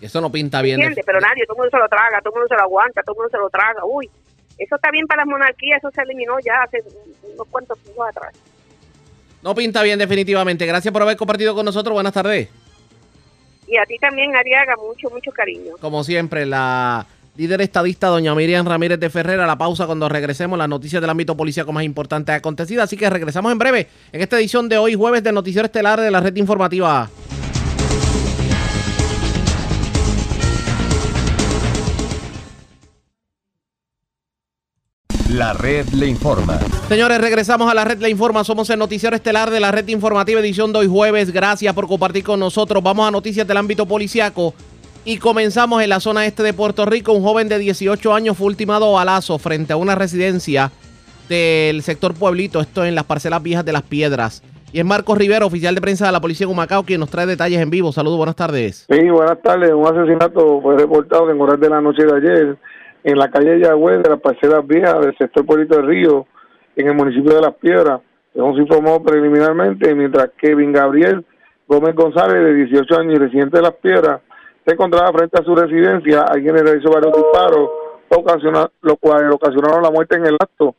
Eso no pinta bien. Pero nadie, todo el mundo se lo traga, todo el mundo se lo aguanta, todo el mundo se lo traga. Uy, eso está bien para las monarquías, eso se eliminó ya hace unos cuantos años atrás. No pinta bien definitivamente. Gracias por haber compartido con nosotros. Buenas tardes. Y a ti también, Ariaga, mucho, mucho cariño. Como siempre, la líder estadista, doña Miriam Ramírez de Ferrera. La pausa cuando regresemos, las noticias del ámbito policíaco más importantes acontecidas. Así que regresamos en breve en esta edición de hoy, jueves, del Noticiero Estelar de la Red Informativa. La red le informa. Señores, regresamos a la red le informa. Somos el noticiero estelar de la red informativa edición de hoy jueves. Gracias por compartir con nosotros. Vamos a noticias del ámbito policiaco. Y comenzamos en la zona este de Puerto Rico. Un joven de 18 años fue ultimado a balazo frente a una residencia del sector Pueblito, esto en las parcelas viejas de las Piedras. Y es Marcos Rivera, oficial de prensa de la Policía de Humacao, quien nos trae detalles en vivo. Saludos, buenas tardes. Sí, buenas tardes. Un asesinato fue reportado en horas de la noche de ayer en la calle Yagüe de las parcelas viejas del sector Puerto del Río, en el municipio de Las Piedras. Según se informó preliminarmente, mientras Kevin Gabriel Gómez González, de 18 años y residente de Las Piedras, se encontraba frente a su residencia. Alguien le realizó varios disparos, lo cual ocasionaron la muerte en el acto.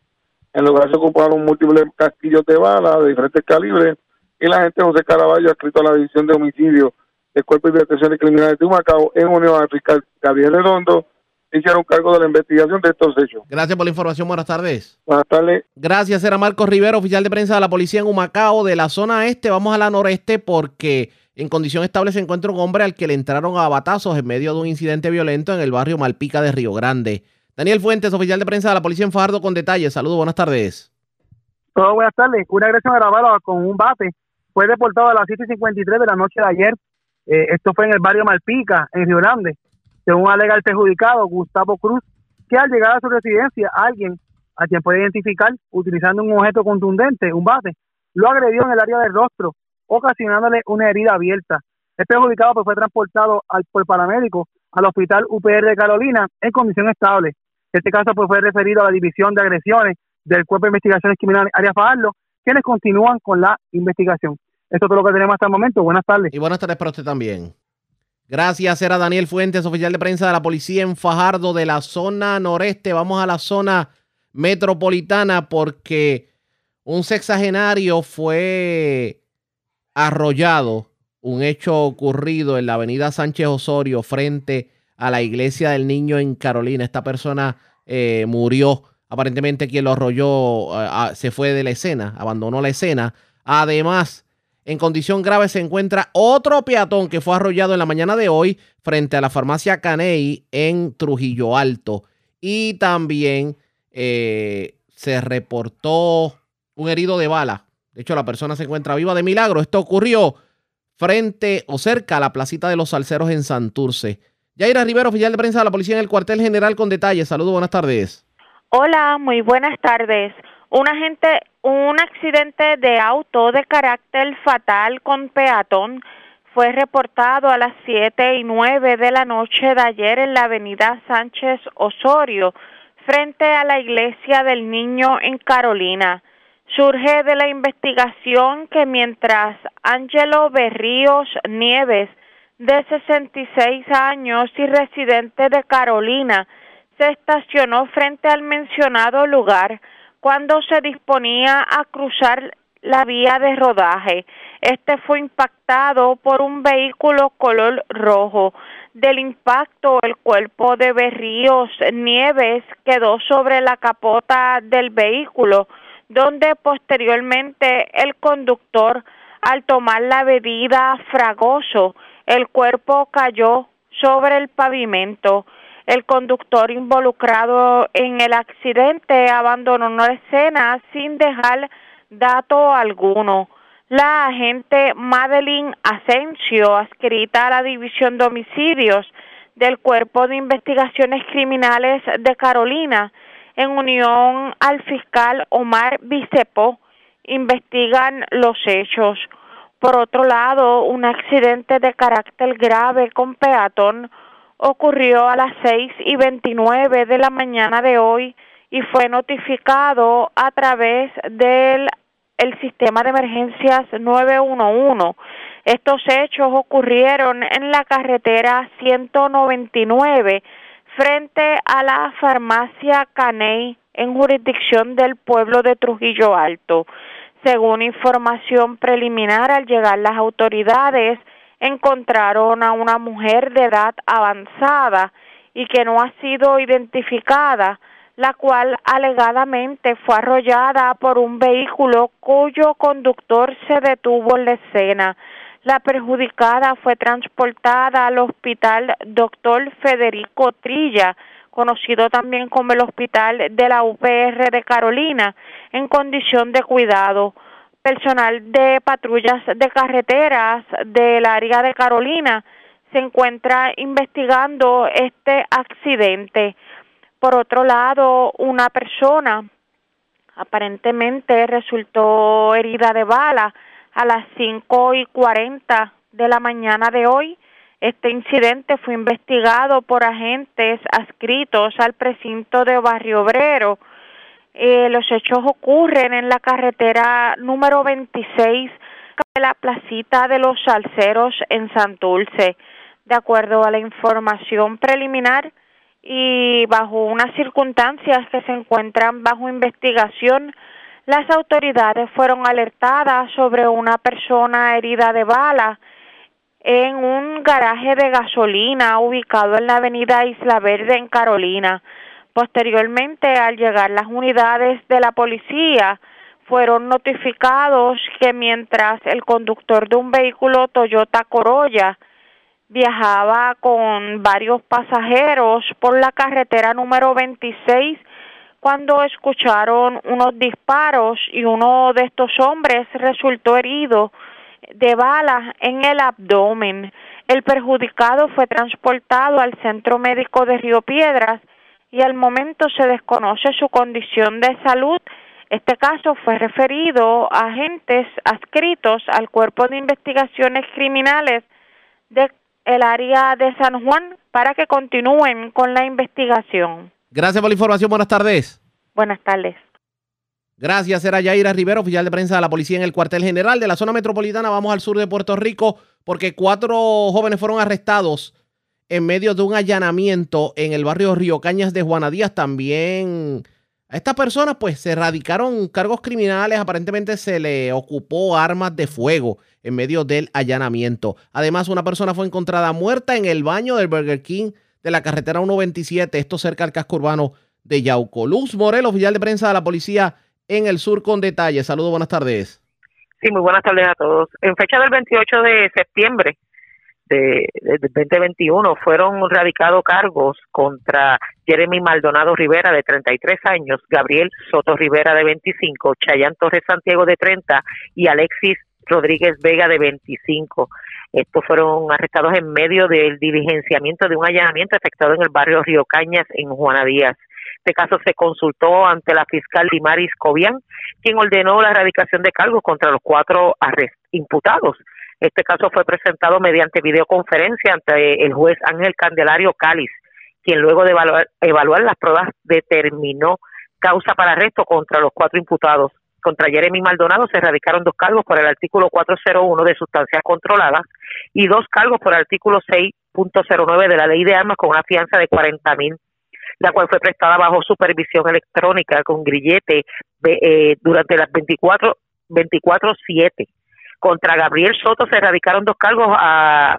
En lugar se ocuparon múltiples casquillos de bala de diferentes calibres y la gente José Caraballo, escrito a la División de Homicidio del Cuerpo de Investigaciones Criminales de Humacao, en unión al fiscal Gabriel Redondo, hicieron cargo de la investigación de estos hechos. Gracias por la información. Buenas tardes. Buenas tardes. Gracias, era Marcos Rivera, oficial de prensa de la policía en Humacao, de la zona este. Vamos a la noreste porque en condición estable se encuentra un hombre al que le entraron a batazos en medio de un incidente violento en el barrio Malpica de Río Grande. Daniel Fuentes, oficial de prensa de la policía en Fajardo, con detalles. Saludos, buenas tardes. Todo buenas tardes. Una agresión agravada con un bate fue deportado a las 7.53 de la noche de ayer. Eh, esto fue en el barrio Malpica, en Río Grande según alega el perjudicado Gustavo Cruz, que al llegar a su residencia alguien a quien puede identificar utilizando un objeto contundente, un bate, lo agredió en el área del rostro, ocasionándole una herida abierta. El perjudicado pues, fue transportado al, por paramédico al hospital UPR de Carolina en condición estable. Este caso pues, fue referido a la División de Agresiones del Cuerpo de Investigaciones Criminales Área Fajardo, quienes continúan con la investigación. Esto es todo lo que tenemos hasta el momento. Buenas tardes. Y buenas tardes para usted también. Gracias, era Daniel Fuentes, oficial de prensa de la policía en Fajardo de la zona noreste. Vamos a la zona metropolitana porque un sexagenario fue arrollado, un hecho ocurrido en la avenida Sánchez Osorio frente a la iglesia del niño en Carolina. Esta persona eh, murió. Aparentemente quien lo arrolló eh, se fue de la escena, abandonó la escena. Además, en condición grave se encuentra otro peatón que fue arrollado en la mañana de hoy frente a la farmacia Caney en Trujillo Alto. Y también eh, se reportó un herido de bala. De hecho, la persona se encuentra viva de milagro. Esto ocurrió frente o cerca a la placita de los salceros en Santurce. Yaira Rivero, oficial de prensa de la policía en el cuartel general con detalles. Saludos, buenas tardes. Hola, muy buenas tardes. Un agente, un accidente de auto de carácter fatal con peatón fue reportado a las siete y nueve de la noche de ayer en la avenida Sánchez Osorio, frente a la iglesia del niño en Carolina. Surge de la investigación que mientras Angelo Berríos Nieves, de 66 años y residente de Carolina, se estacionó frente al mencionado lugar, cuando se disponía a cruzar la vía de rodaje. Este fue impactado por un vehículo color rojo. Del impacto, el cuerpo de Berríos Nieves quedó sobre la capota del vehículo, donde posteriormente el conductor, al tomar la bebida fragoso, el cuerpo cayó sobre el pavimento. El conductor involucrado en el accidente abandonó la escena sin dejar dato alguno. la agente Madeline Asensio, adscrita a la División de Homicidios del Cuerpo de Investigaciones Criminales de Carolina, en unión al fiscal Omar Bicepo, investigan los hechos. Por otro lado, un accidente de carácter grave con peatón ocurrió a las seis y veintinueve de la mañana de hoy y fue notificado a través del el sistema de emergencias 911. Estos hechos ocurrieron en la carretera 199 frente a la farmacia Caney en jurisdicción del pueblo de Trujillo Alto. Según información preliminar, al llegar las autoridades encontraron a una mujer de edad avanzada y que no ha sido identificada, la cual alegadamente fue arrollada por un vehículo cuyo conductor se detuvo en la escena. La perjudicada fue transportada al hospital Dr. Federico Trilla, conocido también como el Hospital de la UPR de Carolina, en condición de cuidado. Personal de patrullas de carreteras del área de Carolina se encuentra investigando este accidente. Por otro lado, una persona aparentemente resultó herida de bala a las cinco y cuarenta de la mañana de hoy este incidente fue investigado por agentes adscritos al precinto de Barrio Obrero. Eh, los hechos ocurren en la carretera número 26 de la placita de los Salceros en Santulce. De acuerdo a la información preliminar y bajo unas circunstancias que se encuentran bajo investigación, las autoridades fueron alertadas sobre una persona herida de bala en un garaje de gasolina ubicado en la avenida Isla Verde en Carolina. Posteriormente, al llegar las unidades de la policía, fueron notificados que mientras el conductor de un vehículo Toyota Corolla viajaba con varios pasajeros por la carretera número 26, cuando escucharon unos disparos y uno de estos hombres resultó herido de balas en el abdomen. El perjudicado fue transportado al centro médico de Río Piedras y al momento se desconoce su condición de salud. Este caso fue referido a agentes adscritos al Cuerpo de Investigaciones Criminales del el área de San Juan para que continúen con la investigación. Gracias por la información. Buenas tardes. Buenas tardes. Gracias, era Yaira Rivero, oficial de prensa de la policía en el cuartel general de la zona metropolitana. Vamos al sur de Puerto Rico porque cuatro jóvenes fueron arrestados en medio de un allanamiento en el barrio Río Cañas de Juana Díaz. También a estas personas pues se radicaron cargos criminales. Aparentemente se le ocupó armas de fuego en medio del allanamiento. Además, una persona fue encontrada muerta en el baño del Burger King de la carretera 127, esto cerca del casco urbano de Yauco. Luz Morel, oficial de prensa de la policía en el sur con detalles. Saludos, buenas tardes. Sí, muy buenas tardes a todos. En fecha del 28 de septiembre de, 2021 fueron radicados cargos contra Jeremy Maldonado Rivera de 33 años, Gabriel Soto Rivera de 25, Chayán Torres Santiago de 30 y Alexis Rodríguez Vega de 25. Estos fueron arrestados en medio del diligenciamiento de un allanamiento efectuado en el barrio Río Cañas en Juana Díaz. Este caso se consultó ante la fiscal Limaris Cobian, quien ordenó la erradicación de cargos contra los cuatro imputados. Este caso fue presentado mediante videoconferencia ante el juez Ángel Candelario Cáliz, quien luego de evaluar, las pruebas determinó causa para arresto contra los cuatro imputados. Contra Jeremy Maldonado se erradicaron dos cargos por el artículo 401 de sustancias controladas y dos cargos por el artículo 6.09 de la ley de armas con una fianza de 40 mil la cual fue prestada bajo supervisión electrónica con grillete eh, durante las 24 24/7. Contra Gabriel Soto se erradicaron dos cargos,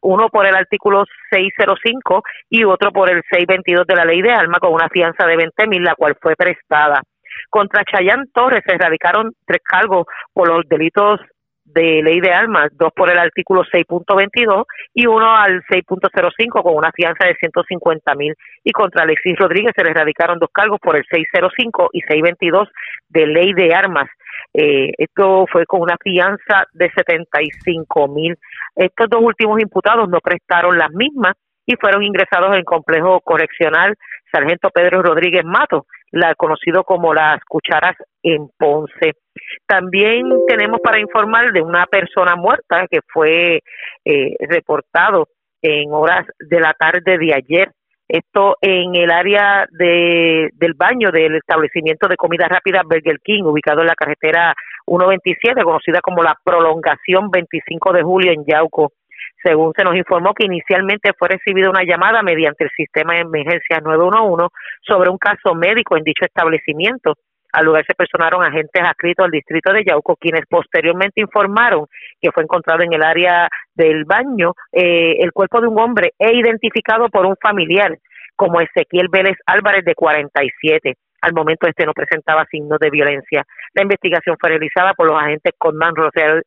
uno por el artículo 605 y otro por el 622 de la ley de armas con una fianza de 20 mil, la cual fue prestada. Contra Chayán Torres se erradicaron tres cargos por los delitos de ley de armas, dos por el artículo 6.22 y uno al 6.05 con una fianza de 150 mil. Y contra Alexis Rodríguez se le erradicaron dos cargos por el 605 y 622 de ley de armas. Eh, esto fue con una fianza de 75 mil. Estos dos últimos imputados no prestaron las mismas y fueron ingresados en complejo correccional Sargento Pedro Rodríguez Mato, la conocido como las cucharas en Ponce. También tenemos para informar de una persona muerta que fue eh, reportado en horas de la tarde de ayer. Esto en el área de, del baño del establecimiento de comida rápida Burger King, ubicado en la carretera 127, conocida como la prolongación 25 de julio en Yauco según se nos informó que inicialmente fue recibida una llamada mediante el sistema de emergencia 911 sobre un caso médico en dicho establecimiento. Al lugar se personaron agentes adscritos al distrito de Yauco, quienes posteriormente informaron que fue encontrado en el área del baño eh, el cuerpo de un hombre e identificado por un familiar como Ezequiel Vélez Álvarez de 47. Al momento este no presentaba signos de violencia. La investigación fue realizada por los agentes Condán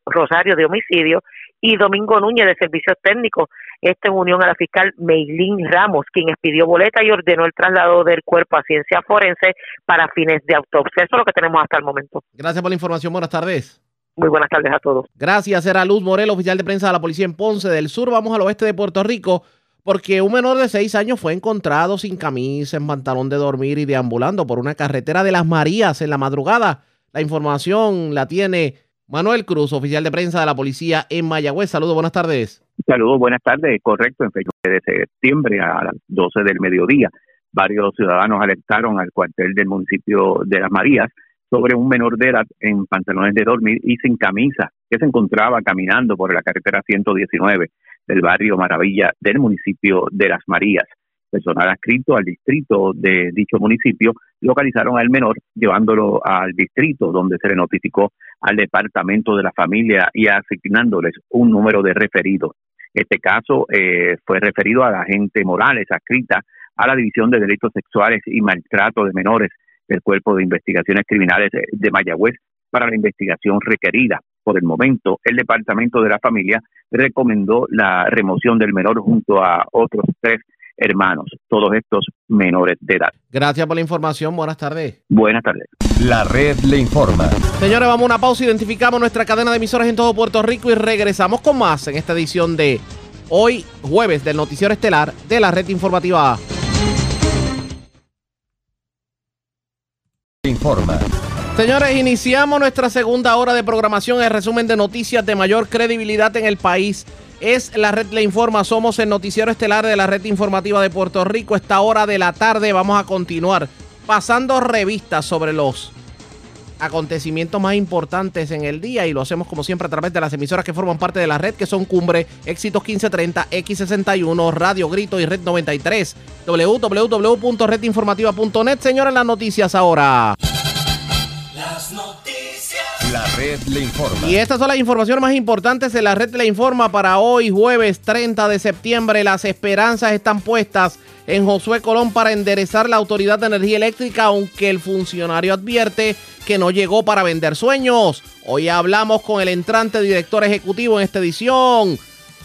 Rosario de homicidio y Domingo Núñez de Servicios Técnicos, esto en unión a la fiscal Meilín Ramos, quien expidió boleta y ordenó el traslado del cuerpo a ciencia forense para fines de autopsia. Eso es lo que tenemos hasta el momento. Gracias por la información. Buenas tardes. Muy buenas tardes a todos. Gracias. Era Luz Morel, oficial de prensa de la policía en Ponce del Sur. Vamos al oeste de Puerto Rico porque un menor de seis años fue encontrado sin camisa, en pantalón de dormir y deambulando por una carretera de las Marías en la madrugada. La información la tiene Manuel Cruz, oficial de prensa de la policía en Mayagüez. Saludos, buenas tardes. Saludos, buenas tardes. Correcto, en fecha de septiembre a las 12 del mediodía, varios ciudadanos alertaron al cuartel del municipio de Las Marías sobre un menor de edad en pantalones de dormir y sin camisa que se encontraba caminando por la carretera 119 del barrio Maravilla del municipio de Las Marías personal adscrito al distrito de dicho municipio localizaron al menor llevándolo al distrito donde se le notificó al departamento de la familia y asignándoles un número de referidos. Este caso eh, fue referido a la agente Morales adscrita a la División de Delitos Sexuales y Maltrato de Menores del Cuerpo de Investigaciones Criminales de Mayagüez para la investigación requerida. Por el momento, el Departamento de la Familia recomendó la remoción del menor junto a otros tres hermanos, todos estos menores de edad. Gracias por la información. Buenas tardes. Buenas tardes. La red le informa. Señores, vamos a una pausa. Identificamos nuestra cadena de emisoras en todo Puerto Rico y regresamos con más en esta edición de hoy, jueves, del Noticiero Estelar de la red informativa. Informa. Señores, iniciamos nuestra segunda hora de programación, el resumen de noticias de mayor credibilidad en el país es la red Le Informa. Somos el noticiero estelar de la red informativa de Puerto Rico. Esta hora de la tarde vamos a continuar pasando revistas sobre los acontecimientos más importantes en el día y lo hacemos como siempre a través de las emisoras que forman parte de la red que son Cumbre, Éxitos 1530, X61, Radio Grito y Red 93, www.redinformativa.net. Señores, las noticias ahora. Las noticias. La red le informa. Y estas son las informaciones más importantes de la red le informa para hoy, jueves 30 de septiembre. Las esperanzas están puestas en Josué Colón para enderezar la Autoridad de Energía Eléctrica, aunque el funcionario advierte que no llegó para vender sueños. Hoy hablamos con el entrante director ejecutivo en esta edición.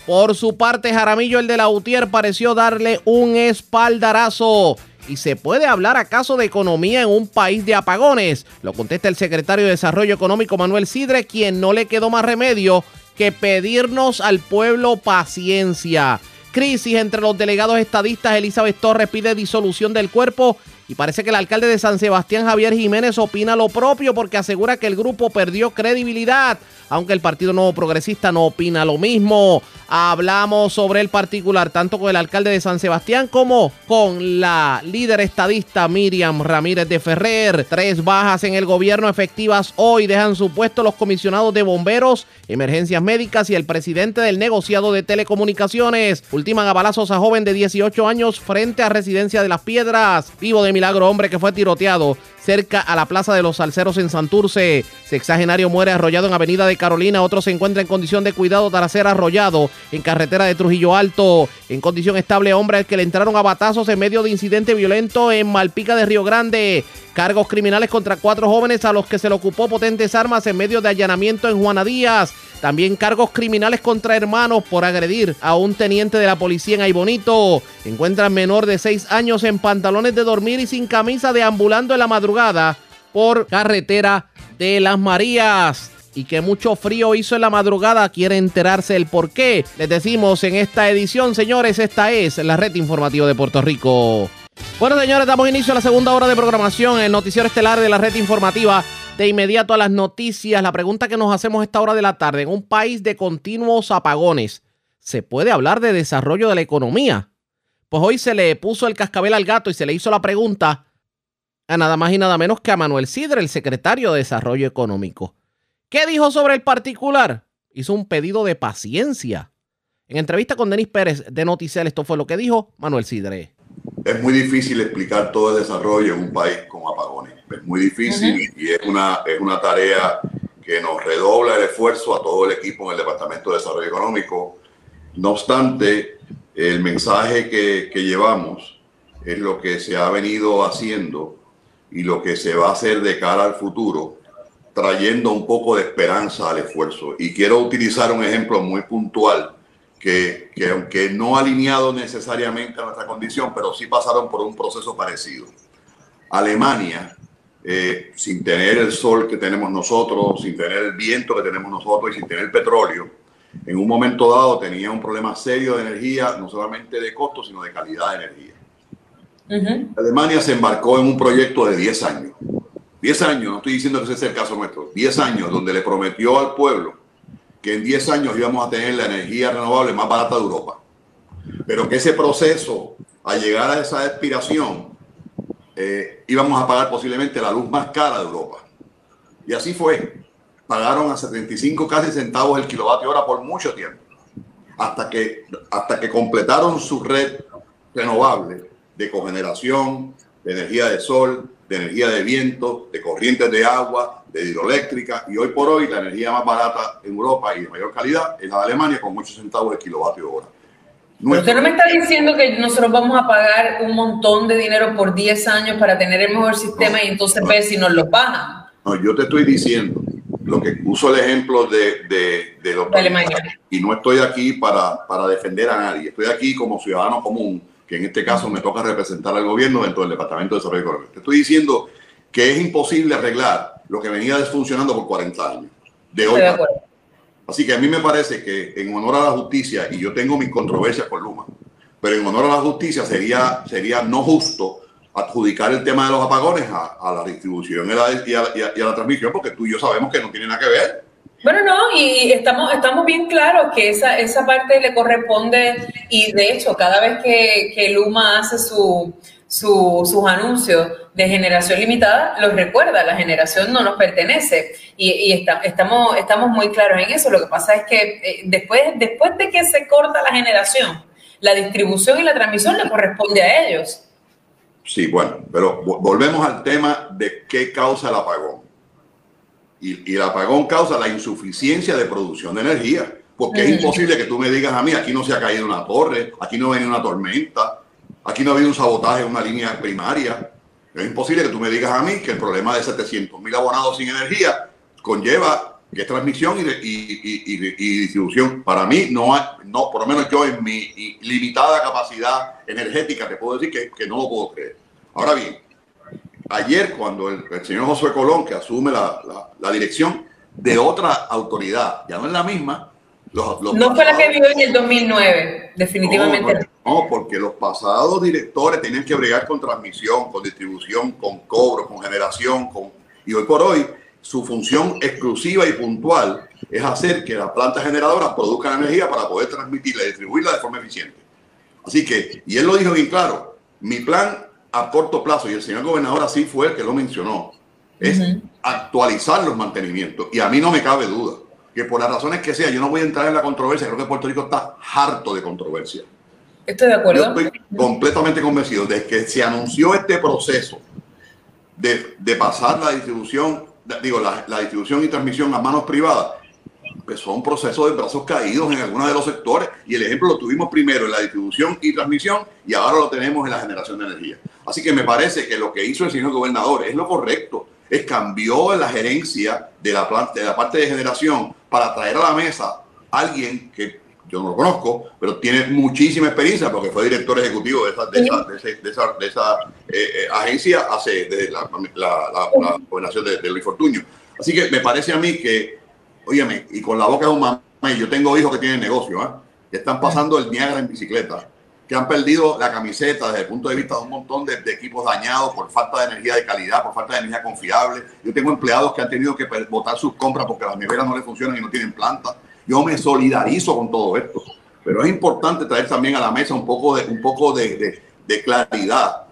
Por su parte, Jaramillo, el de la UTIER, pareció darle un espaldarazo ¿Y se puede hablar acaso de economía en un país de apagones? Lo contesta el secretario de Desarrollo Económico Manuel Sidre, quien no le quedó más remedio que pedirnos al pueblo paciencia. Crisis entre los delegados estadistas. Elizabeth Torres pide disolución del cuerpo y parece que el alcalde de San Sebastián, Javier Jiménez, opina lo propio porque asegura que el grupo perdió credibilidad, aunque el Partido Nuevo Progresista no opina lo mismo. Hablamos sobre el particular tanto con el alcalde de San Sebastián como con la líder estadista Miriam Ramírez de Ferrer. Tres bajas en el gobierno efectivas hoy dejan su puesto los comisionados de bomberos, emergencias médicas y el presidente del negociado de telecomunicaciones. Ultiman a balazos a joven de 18 años frente a Residencia de las Piedras. Vivo de milagro hombre que fue tiroteado cerca a la Plaza de los Salceros en Santurce. Sexagenario muere arrollado en Avenida de Carolina. Otro se encuentra en condición de cuidado tras ser arrollado en carretera de Trujillo Alto. En condición estable, hombre al que le entraron a batazos en medio de incidente violento en Malpica de Río Grande. Cargos criminales contra cuatro jóvenes a los que se le ocupó potentes armas en medio de allanamiento en Juana Díaz. También cargos criminales contra hermanos por agredir a un teniente de la policía en Aybonito. Encuentran menor de seis años en pantalones de dormir y sin camisa deambulando en la madrugada por carretera de Las Marías y que mucho frío hizo en la madrugada, quiere enterarse el por qué. Les decimos en esta edición, señores, esta es la red informativa de Puerto Rico. Bueno, señores, damos inicio a la segunda hora de programación, el noticiero estelar de la red informativa. De inmediato a las noticias, la pregunta que nos hacemos a esta hora de la tarde, en un país de continuos apagones, ¿se puede hablar de desarrollo de la economía? Pues hoy se le puso el cascabel al gato y se le hizo la pregunta a nada más y nada menos que a Manuel Sidre, el secretario de Desarrollo Económico. ¿Qué dijo sobre el particular? Hizo un pedido de paciencia. En entrevista con Denis Pérez de Noticel, esto fue lo que dijo Manuel Sidre. Es muy difícil explicar todo el desarrollo en un país con apagones. Es muy difícil y es una, es una tarea que nos redobla el esfuerzo a todo el equipo en el Departamento de Desarrollo Económico. No obstante, el mensaje que, que llevamos es lo que se ha venido haciendo y lo que se va a hacer de cara al futuro, trayendo un poco de esperanza al esfuerzo. Y quiero utilizar un ejemplo muy puntual que, que, aunque no alineado necesariamente a nuestra condición, pero sí pasaron por un proceso parecido. Alemania, eh, sin tener el sol que tenemos nosotros, sin tener el viento que tenemos nosotros y sin tener petróleo, en un momento dado tenía un problema serio de energía, no solamente de costo, sino de calidad de energía. Alemania se embarcó en un proyecto de 10 años. 10 años, no estoy diciendo que ese sea el caso nuestro, 10 años donde le prometió al pueblo que en 10 años íbamos a tener la energía renovable más barata de Europa. Pero que ese proceso, al llegar a esa expiración, eh, íbamos a pagar posiblemente la luz más cara de Europa. Y así fue. Pagaron a 75 casi centavos el kilovatio hora por mucho tiempo. Hasta que, hasta que completaron su red renovable de cogeneración, de energía de sol, de energía de viento, de corrientes de agua, de hidroeléctrica. Y hoy por hoy la energía más barata en Europa y de mayor calidad es la de Alemania con 8 centavos de kilovatio hora. Usted no me está diciendo que nosotros vamos a pagar un montón de dinero por 10 años para tener el mejor sistema y entonces ver si nos lo bajan. No, yo te estoy diciendo lo que uso el ejemplo de, de, de, los de Alemania. Y no estoy aquí para, para defender a nadie. Estoy aquí como ciudadano común que en este caso me toca representar al gobierno dentro del Departamento de Desarrollo Económico. Te estoy diciendo que es imposible arreglar lo que venía desfuncionando por 40 años. De hoy. Así que a mí me parece que en honor a la justicia, y yo tengo mis controversias con Luma, pero en honor a la justicia sería, sería no justo adjudicar el tema de los apagones a, a la distribución y a la, y, a, y a la transmisión, porque tú y yo sabemos que no tiene nada que ver. Bueno, no, y estamos, estamos bien claros que esa, esa parte le corresponde y de hecho cada vez que, que Luma hace su, su, sus anuncios de generación limitada, los recuerda, la generación no nos pertenece y, estamos, estamos muy claros en eso. Lo que pasa es que eh, después, después de que se corta la generación, la distribución y la transmisión le corresponde a ellos. Sí, bueno, pero volvemos al tema de qué causa el apagón. Y, y, el apagón causa la insuficiencia de producción de energía. Porque es imposible que tú me digas a mí, aquí no se ha caído una torre, aquí no viene una tormenta, aquí no ha habido un sabotaje en una línea primaria. Es imposible que tú me digas a mí que el problema de 700 mil abonados sin energía conlleva que es transmisión y, y, y, y, distribución. Para mí, no, hay, no, por lo menos yo en mi limitada capacidad energética te puedo decir que, que no lo puedo creer. Ahora bien, ayer cuando el, el, señor Josué Colón, que asume la, la, la, dirección de otra autoridad, ya no es la misma. Los, los no fue la que vivió en el 2009, definitivamente. No, no, porque los pasados directores tenían que bregar con transmisión, con distribución, con cobro, con generación, con, y hoy por hoy su función exclusiva y puntual es hacer que las plantas generadoras produzcan energía para poder transmitirla y distribuirla de forma eficiente. Así que, y él lo dijo bien claro, mi plan a corto plazo, y el señor gobernador así fue el que lo mencionó, es uh -huh. actualizar los mantenimientos. Y a mí no me cabe duda que por las razones que sea, yo no voy a entrar en la controversia, creo que Puerto Rico está harto de controversia. Estoy de acuerdo. Yo estoy completamente convencido de que se anunció este proceso de, de pasar la distribución, digo, la, la, distribución y transmisión a manos privadas, empezó un proceso de brazos caídos en algunos de los sectores y el ejemplo lo tuvimos primero en la distribución y transmisión y ahora lo tenemos en la generación de energía. Así que me parece que lo que hizo el señor gobernador es lo correcto. Es cambió la gerencia de la, de la parte de generación para traer a la mesa a alguien que yo no lo conozco, pero tiene muchísima experiencia porque fue director ejecutivo de esa, de esa, de esa, eh, eh, agencia hace desde la, gobernación de, Luis Fortuño. Así que me parece a mí que, óyeme, y con la boca de un mamá, yo tengo hijos que tienen negocio, ¿eh? que están pasando el Niagara en bicicleta que han perdido la camiseta desde el punto de vista de un montón de, equipos dañados por falta de energía de calidad, por falta de energía confiable. Yo tengo empleados que han tenido que botar sus compras porque las neveras no les funcionan y no tienen planta. Yo me solidarizo con todo esto, pero es importante traer también a la mesa un poco de, un poco de, de claridad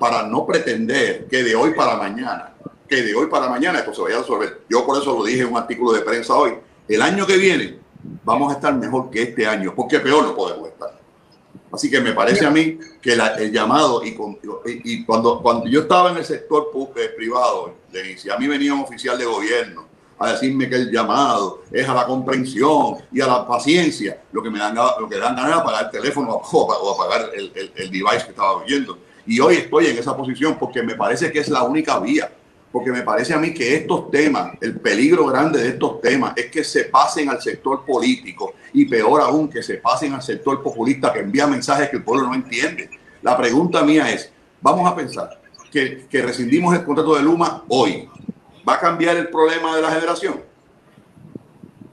para no pretender que de hoy para mañana, que de hoy para mañana esto se vaya a resolver. Yo por eso lo dije en un artículo de prensa hoy. El año que viene vamos a estar mejor que este año, porque peor no podemos estar. Así que me parece a mí que el llamado, y, y, cuando, cuando yo estaba en el sector eh, privado, a mí venía un oficial de gobierno a decirme que el llamado es a la comprensión y a la paciencia, lo que me dan, lo que dan ganas de apagar el teléfono o, apagar el, el, el device que estaba oyendo. Y hoy estoy en esa posición porque me parece que es la única vía porque me parece a mí que estos temas, el peligro grande de estos temas es que se pasen al sector político y peor aún que se pasen al sector populista que envía mensajes que el pueblo no entiende. La pregunta mía es, vamos a pensar que, que rescindimos el contrato de Luma hoy. ¿Va a cambiar el problema de la generación?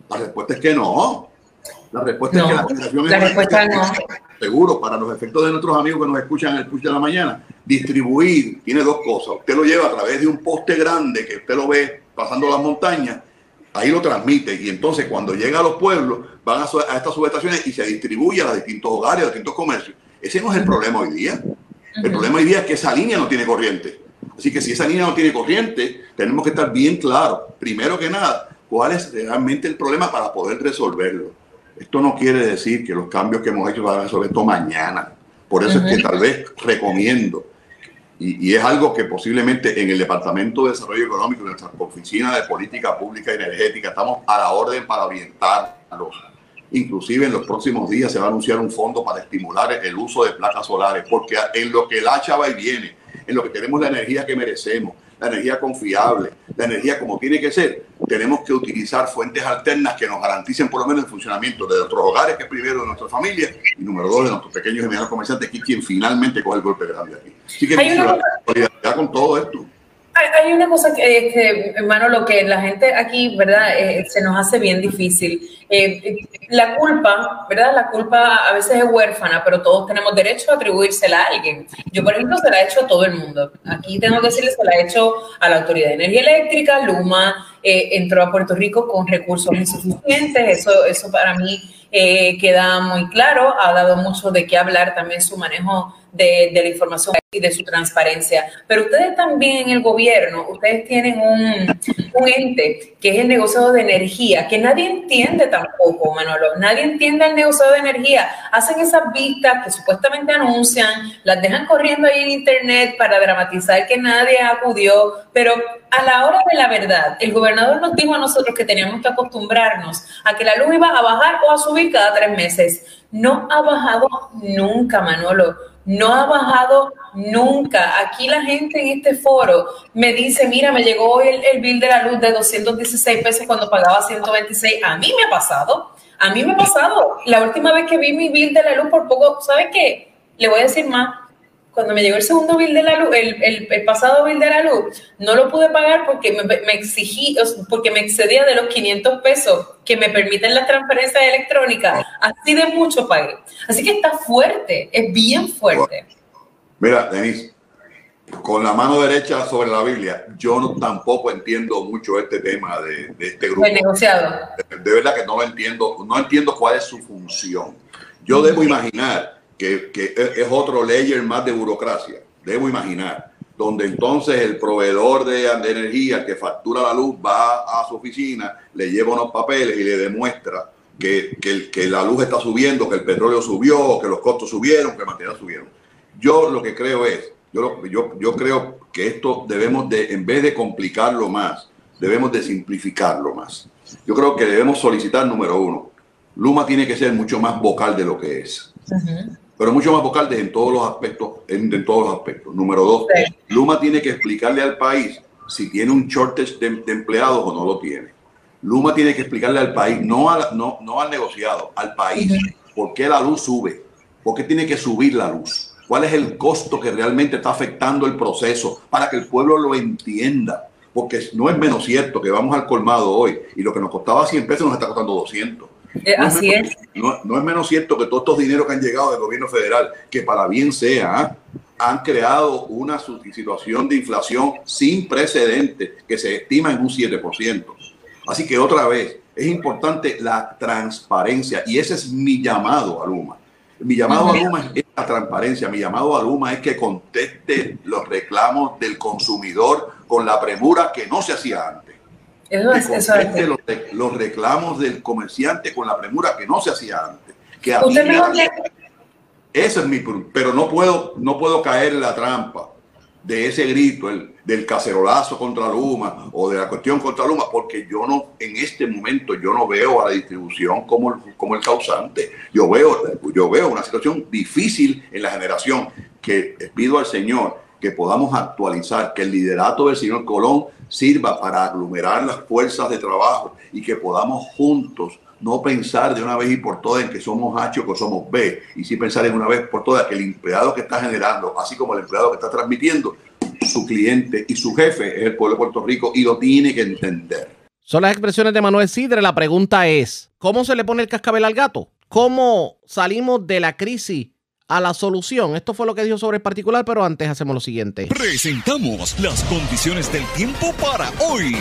La respuesta es que no. La respuesta es que la generación la respuesta no. Seguro, para los efectos de nuestros amigos que nos escuchan en el push de la mañana, distribuir tiene dos cosas. Usted lo lleva a través de un poste grande que usted lo ve pasando las montañas, ahí lo transmite y entonces cuando llega a los pueblos van a, estas subestaciones y se distribuye a los distintos hogares, a los distintos comercios. Ese no es el problema hoy día. El problema hoy día es que esa línea no tiene corriente. Así que si esa línea no tiene corriente, tenemos que estar bien claros, primero que nada, cuál es realmente el problema para poder resolverlo. Esto no quiere decir que los cambios que hemos hecho van a resolver esto mañana. Por eso es que tal vez recomiendo, y, es algo que posiblemente en el Departamento de Desarrollo Económico, en nuestra Oficina de Política Pública y Energética, estamos a la orden para orientarlos. Inclusive en los próximos días se va a anunciar un fondo para estimular el uso de placas solares, porque en lo que el hacha va y viene, en lo que tenemos la energía que merecemos, la energía confiable, la energía como tiene que ser, tenemos que utilizar fuentes alternas que nos garanticen por lo menos el funcionamiento de nuestros hogares, que es primero de nuestra familia, y número dos, de nuestros pequeños y medianos comerciantes, que es quien finalmente coge el golpe grande aquí. Así que solidaridad con todo esto. Hay, una cosa que, que, hermano, lo que la gente aquí, ¿verdad? Eh, se nos hace bien difícil. Eh, la culpa, ¿verdad? La culpa a veces es huérfana, pero todos tenemos derecho a atribuírsela a alguien. Yo, por ejemplo, se la he hecho a todo el mundo. Aquí tengo que decirles, se la he hecho a la Autoridad de Energía Eléctrica, Luma eh, entró a Puerto Rico con recursos insuficientes, eso, eso para mí queda muy claro, ha dado mucho de qué hablar también su manejo de, de, la información y de su transparencia. Pero ustedes también en el gobierno, ustedes tienen un, un ente que es el negocio de energía, que nadie entiende tampoco, Manolo. Nadie entiende el negocio de energía. Hacen esas vistas que supuestamente anuncian, las dejan corriendo ahí en internet para dramatizar que nadie acudió, pero a la hora de la verdad, el gobernador nos dijo a nosotros que teníamos que acostumbrarnos a que la luz iba a bajar o a subir cada tres meses. No ha bajado nunca, Manolo no ha bajado nunca. Aquí la gente en este foro me dice, mira, me llegó hoy el, bill de la luz de 216 pesos cuando pagaba 126. A mí me ha pasado, a mí me ha pasado. La última vez que vi mi bill de la luz por poco, ¿sabe qué? Le voy a decir más cuando me llegó el segundo bill de la luz, el, pasado bill de la luz, no lo pude pagar porque me, me, exigí, porque me excedía de los 500 pesos que me permiten las transferencias electrónicas. Así de mucho pagué. Así que está fuerte, es bien fuerte. Mira, Denise, con la mano derecha sobre la Biblia, yo no, tampoco entiendo mucho este tema de, este grupo. El negociado. De, de verdad que no lo entiendo, no entiendo cuál es su función. Yo debo imaginar que, es otro layer más de burocracia, debo imaginar, donde entonces el proveedor de, energía que factura la luz va a su oficina, le lleva unos papeles y le demuestra que, que, la luz está subiendo, que el petróleo subió, que los costos subieron, que el material subieron. Yo lo que creo es, yo, yo, yo creo que esto debemos de, en vez de complicarlo más, debemos de simplificarlo más. Yo creo que debemos solicitar, número uno, Luma tiene que ser mucho más vocal de lo que es. Pero mucho más vocal en todos los aspectos, en, todos los aspectos. Número dos, Luma tiene que explicarle al país si tiene un shortage de, empleados o no lo tiene. Luma tiene que explicarle al país, no, no, no al negociado, al país, por qué la luz sube, por qué tiene que subir la luz, cuál es el costo que realmente está afectando el proceso para que el pueblo lo entienda. Porque no es menos cierto que vamos al colmado hoy y lo que nos costaba 100 pesos nos está costando 200. Eh, así es. No, es menos cierto que todos estos dineros que han llegado del gobierno federal, que para bien sea, ¿ah? han creado una situación de inflación sin precedentes que se estima en un 7%. Así que otra vez, es importante la transparencia y ese es mi llamado a Luma. Mi llamado a Luma es la transparencia, mi llamado a Luma es que conteste los reclamos del consumidor con la premura que no se hacía antes. Eso es, eso es. Los, los, reclamos del comerciante con la premura que no se hacía antes. Que ¿Usted me Eso es mi pero no puedo, no puedo caer en la trampa de ese grito, el, del cacerolazo contra Luma o de la cuestión contra Luma, porque yo no, en este momento, yo no veo a la distribución como, como el causante. Yo veo, yo veo una situación difícil en la generación que pido al Señor que podamos actualizar, que el liderato del señor Colón sirva para aglomerar las fuerzas de trabajo y que podamos juntos no pensar de una vez y por todas en que somos H o que somos B, y sí pensar en una vez por todas que el empleado que está generando, así como el empleado que está transmitiendo, su cliente y su jefe es el pueblo de Puerto Rico y lo tiene que entender. Son las expresiones de Manuel Sidre. La pregunta es, ¿cómo se le pone el cascabel al gato? ¿Cómo salimos de la crisis a la solución. Esto fue lo que dijo sobre el particular, pero antes hacemos lo siguiente. Presentamos las condiciones del tiempo para hoy.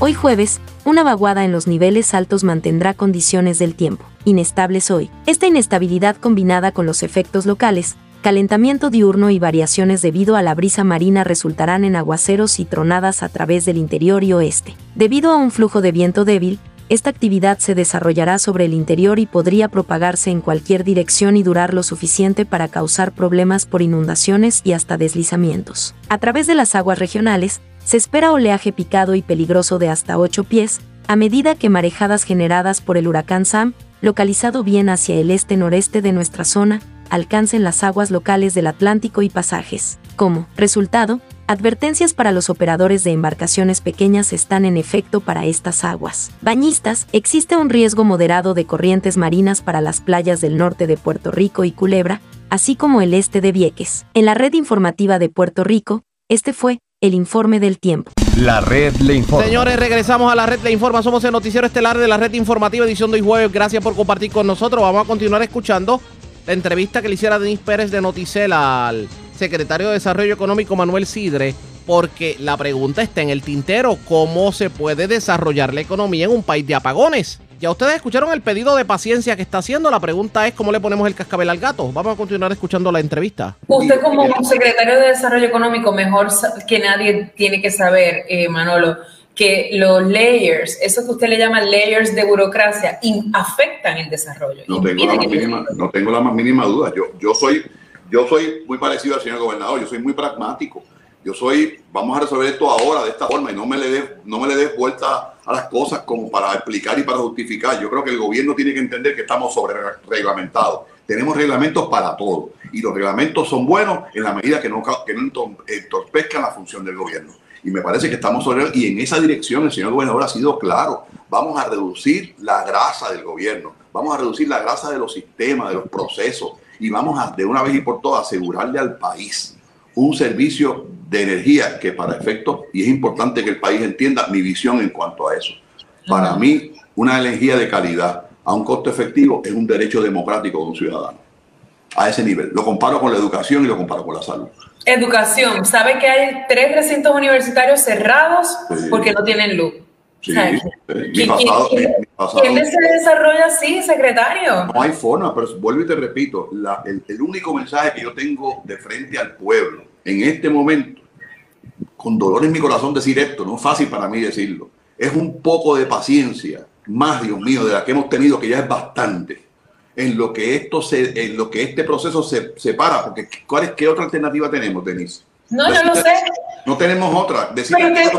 Hoy jueves, una vaguada en los niveles altos mantendrá condiciones del tiempo inestables hoy. Esta inestabilidad combinada con los efectos locales, calentamiento diurno y variaciones debido a la brisa marina resultarán en aguaceros y tronadas a través del interior y oeste. Debido a un flujo de viento débil, esta actividad se desarrollará sobre el interior y podría propagarse en cualquier dirección y durar lo suficiente para causar problemas por inundaciones y hasta deslizamientos. A través de las aguas regionales, se espera oleaje picado y peligroso de hasta 8 pies, a medida que marejadas generadas por el huracán Sam, localizado bien hacia el este-noreste de nuestra zona, alcancen las aguas locales del Atlántico y pasajes. Como resultado, Advertencias para los operadores de embarcaciones pequeñas están en efecto para estas aguas. Bañistas, existe un riesgo moderado de corrientes marinas para las playas del norte de Puerto Rico y Culebra, así como el este de Vieques. En la red informativa de Puerto Rico, este fue el informe del tiempo. La red le informa. Señores, regresamos a la red le informa. Somos el noticiero estelar de la red informativa edición de hoy jueves. Gracias por compartir con nosotros. Vamos a continuar escuchando la entrevista que le hiciera Denis Pérez de Noticela al secretario de Desarrollo Económico Manuel Sidre, porque la pregunta está en el tintero, ¿cómo se puede desarrollar la economía en un país de apagones? Ya ustedes escucharon el pedido de paciencia que está haciendo, la pregunta es cómo le ponemos el cascabel al gato. Vamos a continuar escuchando la entrevista. Usted como secretario de Desarrollo Económico, mejor que nadie tiene que saber, eh, Manolo, que los layers, eso que usted le llama layers de burocracia, afectan el desarrollo. No tengo, la más, mínima, no tengo la más mínima duda. Yo, yo soy yo soy muy parecido al señor gobernador, yo soy muy pragmático. Yo soy, vamos a resolver esto ahora de esta forma y no me le des no me le vuelta a las cosas como para explicar y para justificar. Yo creo que el gobierno tiene que entender que estamos sobre reglamentados. Tenemos reglamentos para todo y los reglamentos son buenos en la medida que no, que no entorpezcan la función del gobierno. Y me parece que estamos sobre y en esa dirección el señor gobernador ha sido claro. Vamos a reducir la grasa del gobierno, vamos a reducir la grasa de los sistemas, de los procesos, y vamos a de una vez y por todas asegurarle al país un servicio de energía que para efectos, y es importante que el país entienda mi visión en cuanto a eso. Para mí, una energía de calidad a un costo efectivo es un derecho democrático de un ciudadano. A ese nivel. Lo comparo con la educación y lo comparo con la salud. Educación. ¿Sabe que hay tres recintos universitarios cerrados porque no tienen luz? Sí, mi pasado, ¿Quién se desarrolla así, secretario? No hay forma, pero vuelvo y te repito, el, único mensaje que yo tengo de frente al pueblo en este momento, con dolor en mi corazón decir esto, no es fácil para mí decirlo, es un poco de paciencia, más Dios mío, de la que hemos tenido, que ya es bastante, en lo que esto se, en lo que este proceso se separa, porque ¿cuál es, ¿qué otra alternativa tenemos, Denise? No, yo no sé. No tenemos otra. Decir Pero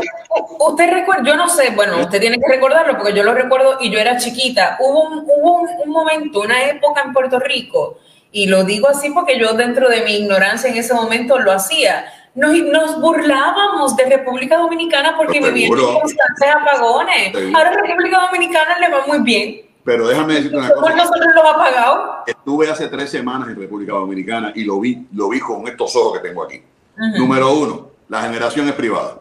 Usted recuerda, yo no sé, bueno, usted tiene que recordarlo porque yo lo recuerdo y yo era chiquita. Hubo un, hubo un, un momento, una época en Puerto Rico, y lo digo así porque yo dentro de mi ignorancia en ese momento lo hacía. Nos, nos burlábamos de República Dominicana porque vivían constantes apagones. Seguro. Ahora República Dominicana le va muy bien. Pero déjame decirte una cosa. nosotros los apagados. Estuve hace tres semanas en República Dominicana y lo vi, lo vi con estos ojos que tengo aquí. Número uno, la generación es privada.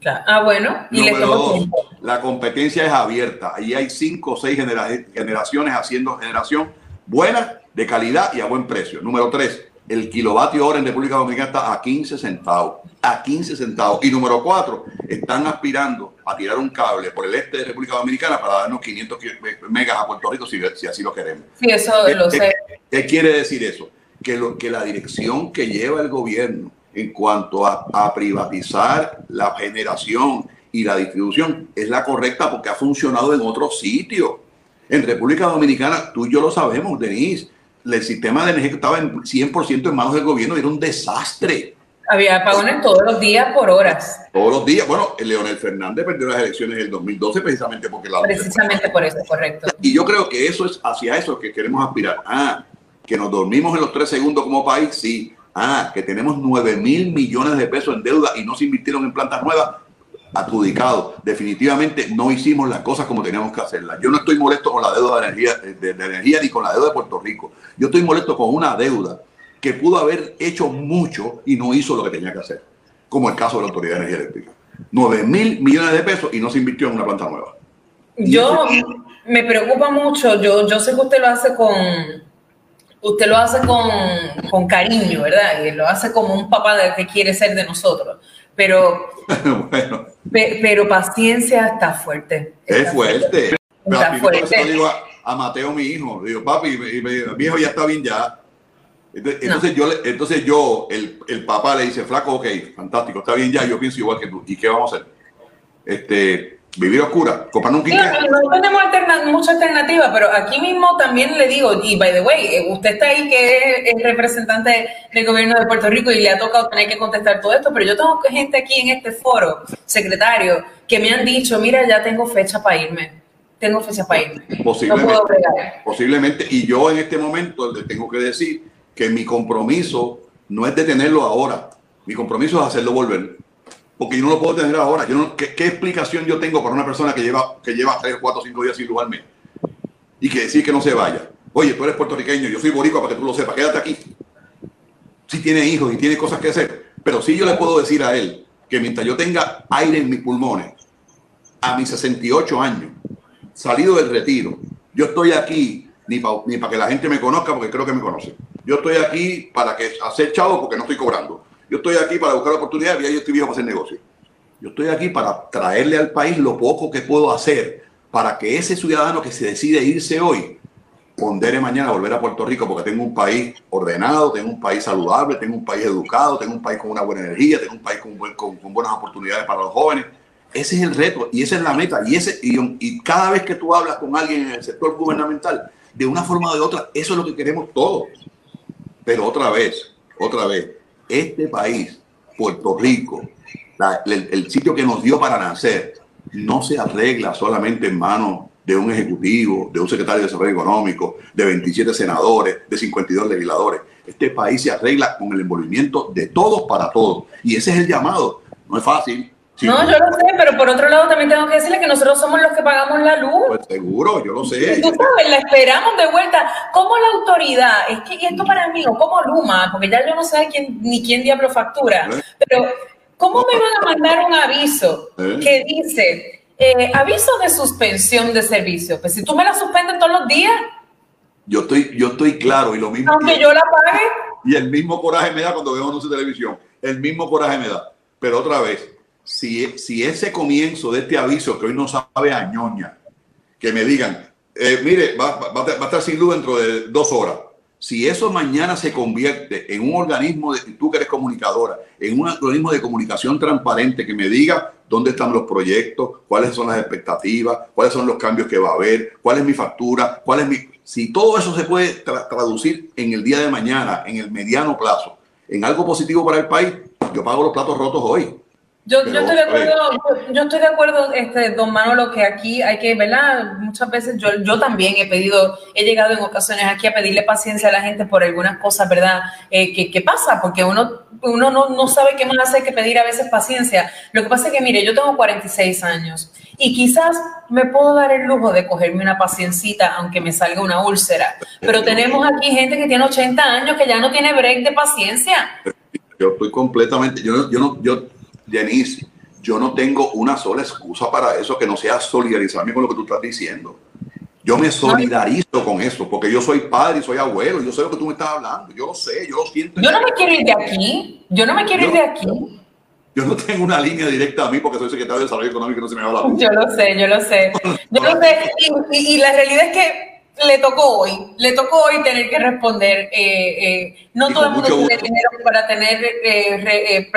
Claro. Ah, bueno, y Número dos, tiempo. la competencia es abierta. Ahí hay cinco o seis genera- generaciones haciendo generación buena, de calidad y a buen precio. Número tres, el kilovatio hora en República Dominicana está a 15 centavos. A 15 centavos. Y número cuatro, están aspirando a tirar un cable por el este de República Dominicana para darnos 500 ki- megas a Puerto Rico si, si así lo queremos. Sí, eso ¿Qué- lo qué- sé. ¿Qué quiere decir eso? Que, lo, que la dirección que lleva el gobierno en cuanto a, a privatizar la generación y la distribución es la correcta porque ha funcionado en otros sitios. En República Dominicana, tú y yo lo sabemos, Denise, el sistema de energía estaba en 100% en manos del gobierno y era un desastre. Había apagones todos los días por horas. Todos los días. Bueno, Leonel Fernández perdió las elecciones en el 2012 precisamente porque la Precisamente por eso, correcto. y yo creo que eso es hacia eso que queremos aspirar. Ah, que nos dormimos en los tres segundos como país, sí. Ah, que tenemos 9 mil millones de pesos en deuda y no se invirtieron en plantas nuevas, adjudicado. Definitivamente no hicimos las cosas como teníamos que hacerlas. Yo no estoy molesto con la deuda de energía, de, de energía ni con la deuda de Puerto Rico. Yo estoy molesto con una deuda que pudo haber hecho mucho y no hizo lo que tenía que hacer, como el caso de la Autoridad de Energía Eléctrica. 9 mil millones de pesos y no se invirtió en una planta nueva. Yo me preocupa mucho, yo, yo sé que usted lo hace con, usted lo hace con, con cariño, ¿verdad? Y lo hace como un papá que quiere ser de nosotros. Pero, [LAUGHS] bueno, pe- pero paciencia está fuerte. es fuerte. Pero Está a mí, fuerte. digo a, a Mateo, mi hijo, le digo, papi, mi, mi- mi hijo ya está bien ya. Entonces, yo, entonces yo el, el papá le dice, flaco, ok, fantástico, está bien ya, yo pienso igual que tú. ¿Y qué vamos a hacer? Este, vivir oscura, comprar un Claro, no tenemos alterna- mucha alternativa, pero aquí mismo también le digo, y by the way, eh, usted está ahí que es, es representante del gobierno de Puerto Rico y le ha tocado tener que contestar todo esto, pero yo tengo gente aquí en este foro, secretario, que me han dicho, mira, ya tengo fecha para irme, tengo fecha para irme. No Posiblemente, puedo posiblemente. Y yo en este momento le tengo que decir que mi compromiso no es detenerlo ahora. Mi compromiso es hacerlo volver. Porque yo no lo puedo tener ahora. Yo no- ¿qué, explicación yo tengo para una persona que lleva, que lleva 3, 4, 5 días sin lugarme? Y que decir que no se vaya. Oye, tú eres puertorriqueño, yo soy boricua para que tú lo sepas, quédate aquí. Si tiene hijos y tiene cosas que hacer. Pero sí yo le puedo decir a él que mientras yo tenga aire en mis pulmones, a mis 68 años, salido del retiro, yo estoy aquí ni para que la gente me conozca porque creo que me conoce. Yo estoy aquí para que hacer chavo porque no estoy cobrando. Yo estoy aquí para buscar oportunidades y yo estoy viejo para hacer negocio. Yo estoy aquí para traerle al país lo poco que puedo hacer para que ese ciudadano que se decide irse hoy pondere mañana volver a Puerto Rico porque tengo un país ordenado, tengo un país saludable, tengo un país educado, tengo un país con una buena energía, tengo un país con, buen- con- con buenas oportunidades para los jóvenes. Ese es el reto y esa es la meta. Y, ese, y, y cada vez que tú hablas con alguien en el sector gubernamental, de una forma o de otra, eso es lo que queremos todos. Pero otra vez, otra vez, este país, Puerto Rico, el, el sitio que nos dio para nacer, no se arregla solamente en manos de un ejecutivo, de un secretario de Desarrollo Económico, de 27 senadores, de 52 legisladores. Este país se arregla con el envolvimiento de todos para todos. Y ese es el llamado. No es fácil. Sí, No, yo lo sé, pero por otro lado también tengo que decirle que nosotros somos los que pagamos la luz. Pues seguro, yo lo sé. Tú sabes, la esperamos de vuelta. ¿Cómo la autoridad? Es que esto para mí, o como Luma, porque ya yo no sé quién, ni quién diablo factura, pero ¿cómo me van a mandar un aviso ¿Eh? que dice eh, aviso de suspensión de servicio? Pues si tú me la suspendes todos los días, Yo estoy, yo estoy claro y lo mismo. aunque yo la pague, Y el mismo coraje me da cuando veo anuncios de televisión. El mismo coraje me da. Pero otra vez, si, ese comienzo de este aviso que hoy no sabe a ñoña, que me digan, eh, mire, va, a estar sin luz dentro de dos horas. Si eso mañana se convierte en un organismo, de, tú que eres comunicadora, en un organismo de comunicación transparente que me diga dónde están los proyectos, cuáles son las expectativas, cuáles son los cambios que va a haber, cuál es mi factura, cuál es mi... Si todo eso se puede tra- traducir en el día de mañana, en el mediano plazo, en algo positivo para el país, yo pago los platos rotos hoy. Yo, Pero, yo estoy de acuerdo, yo, yo estoy de acuerdo, este, don Manolo, que aquí hay que, ¿verdad? Muchas veces yo, yo también he pedido, he llegado en ocasiones aquí a pedirle paciencia a la gente por algunas cosas, ¿verdad? Eh, que, que pasa, porque uno, uno no, no sabe qué más hacer que pedir a veces paciencia. Lo que pasa es que, mire, yo tengo 46 años y quizás me puedo dar el lujo de cogerme una paciencita aunque me salga una úlcera, pero tenemos aquí gente que tiene 80 años que ya no tiene break de paciencia. Yo estoy completamente, yo no, yo no, yo, Denise, yo no tengo una sola excusa para eso que no sea solidarizarme con lo que tú estás diciendo. Yo me solidarizo con eso, porque yo soy padre y soy abuelo, yo sé lo que tú me estás hablando, yo lo sé, yo lo siento. Yo no me quiero ir de aquí, yo no me quiero ir de aquí. Yo no tengo una línea directa a mí porque soy secretario de Desarrollo Económico y no se me habla. Yo lo sé, yo lo sé. Yo lo sé. Y, y- y la realidad es que le tocó hoy, le tocó hoy tener que responder. eh, eh, no todo el mundo tiene dinero para tener eh, re- eh,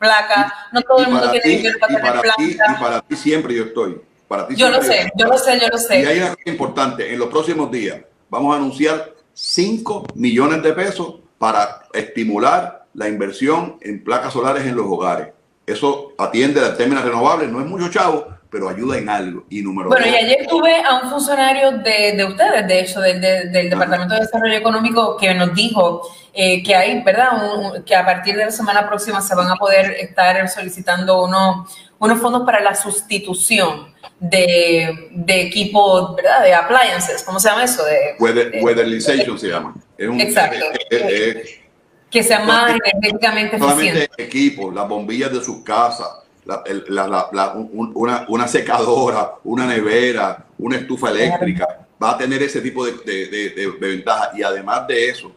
placa, placa. No todo el mundo tiene ti, dinero para y tener para ti, placa. y para ti siempre yo estoy. Para ti Yo lo sé, yo lo sé, yo lo sé. Y hay una cosa importante, en los próximos días vamos a anunciar 5 millones de pesos para estimular la inversión en placas solares en los hogares. Eso atiende a términos renovables, no es mucho chavo, pero ayuda en algo. Y número Bueno, dos, y ayer tuve a un funcionario de, de ustedes, de hecho, del, de- del Departamento de Desarrollo Económico, que nos dijo eh, que hay, ¿verdad? Un- que a partir de la semana próxima se van a poder estar solicitando unos, unos fondos para la sustitución de, de equipos, ¿verdad? De appliances, ¿cómo se llama eso? De, weather- weatherization se llama. Es un- Exacto. es- es- es- que sea más energéticamente solamente eficiente. equipos, las bombillas de sus casas, la- una, secadora, una nevera, una estufa eléctrica, va a tener ese tipo de- de ventaja. Y además de eso,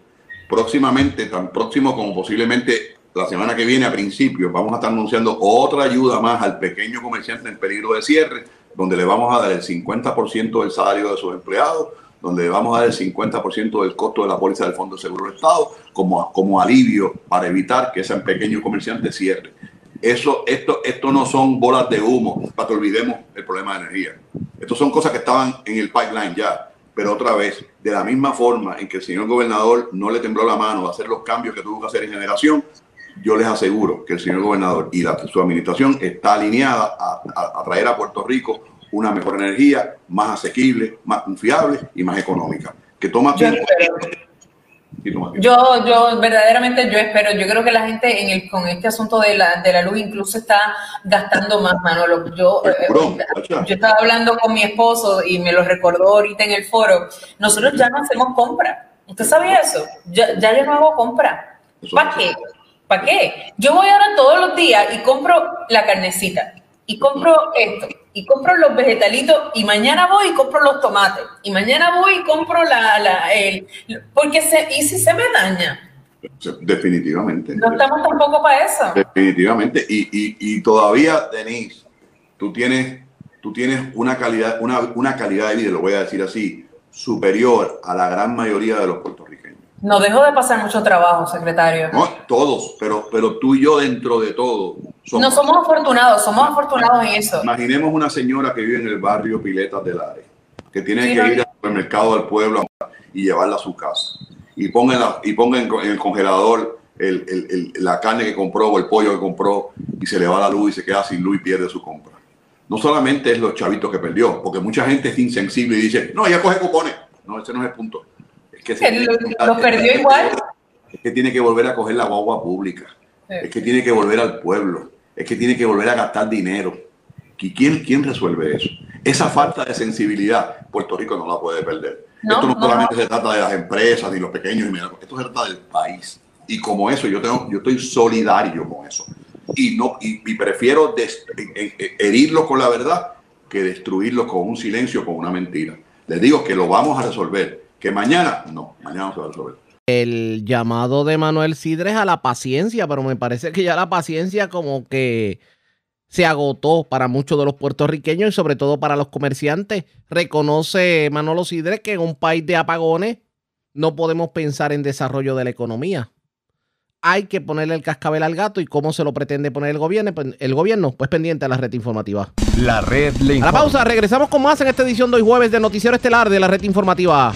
próximamente, tan próximo como posiblemente la semana que viene a principios, vamos a estar anunciando otra ayuda más al pequeño comerciante en peligro de cierre, donde le vamos a dar el 50% del salario de sus empleados, donde le vamos a dar el 50% del costo de la póliza del Fondo de Seguro del Estado como, como alivio para evitar que ese pequeño comerciante cierre. Eso, esto, esto no son bolas de humo para que olvidemos el problema de energía. Estos son cosas que estaban en el pipeline ya. Pero otra vez, de la misma forma en que el señor gobernador no le tembló la mano de hacer los cambios que tuvo que hacer en generación, yo les aseguro que el señor gobernador y la, su administración está alineada a, a- a traer a Puerto Rico una mejor energía, más asequible, más confiable y más económica. Que toma tiempo. Yo, yo verdaderamente yo espero, yo creo que la gente en el, con este asunto de la, de la luz incluso está gastando más, Manolo. Yo, eh, Seguro, yo estaba hablando con mi esposo y me lo recordó ahorita en el foro. Nosotros ya no hacemos compra. ¿Usted sabía eso? Ya, ya yo no hago compra. ¿Para qué? ¿Para qué? Yo voy ahora todos los días y compro la carnecita y compro esto y compro los vegetalitos y mañana voy y compro los tomates y mañana voy y compro la, la el, porque se, y si se me daña, Definitivamente. no estamos tampoco para eso. Definitivamente. Y, y, y todavía, Denise, tú tienes, tú tienes una calidad, una, una calidad de vida, lo voy a decir así, superior a la gran mayoría de los puertorriqueños. No dejo de pasar mucho trabajo, secretario. No, todos, pero, pero tú y yo dentro de todo. No somos afortunados, somos afortunados en eso. Imaginemos una señora que vive en el barrio Piletas del Are, que tiene Sí, que no. ir al supermercado del pueblo y llevarla a su casa. Y ponga en, la- y ponga en, en el congelador el- el- el- la carne que compró o el pollo que compró y se le va la luz y se queda sin luz y pierde su compra. No solamente es los chavitos que perdió, porque mucha gente es insensible y dice, no, ella coge cupones. No, ese no es el punto. Es que, se lo- que- lo perdió igual. es que tiene que volver a coger la guagua pública. Es que tiene que volver al pueblo. Es que tiene que volver a gastar dinero. ¿Y quién, quién resuelve eso? Esa falta de sensibilidad, Puerto Rico no la puede perder. No, esto no, no, solamente no. se trata de las empresas ni los pequeños y medianos, esto se trata del país. Y como eso, yo, tengo, yo estoy solidario con eso. Y, no, y, y prefiero des- en- en- en- herirlo con la verdad que destruirlo con un silencio, con una mentira. Les digo que lo vamos a resolver. Que mañana, no, mañana no se va a resolver. El llamado de Manuel Sidres a la paciencia, pero me parece que ya la paciencia como que se agotó para muchos de los puertorriqueños y sobre todo para los comerciantes. Reconoce Manolo Sidres que en un país de apagones no podemos pensar en desarrollo de la economía. Hay que ponerle el cascabel al gato y cómo se lo pretende poner el gobierno, Pues, el gobierno, pues pendiente a la red informativa. La red le A la pausa, regresamos con más en esta edición de hoy jueves de Noticiero Estelar de la red informativa.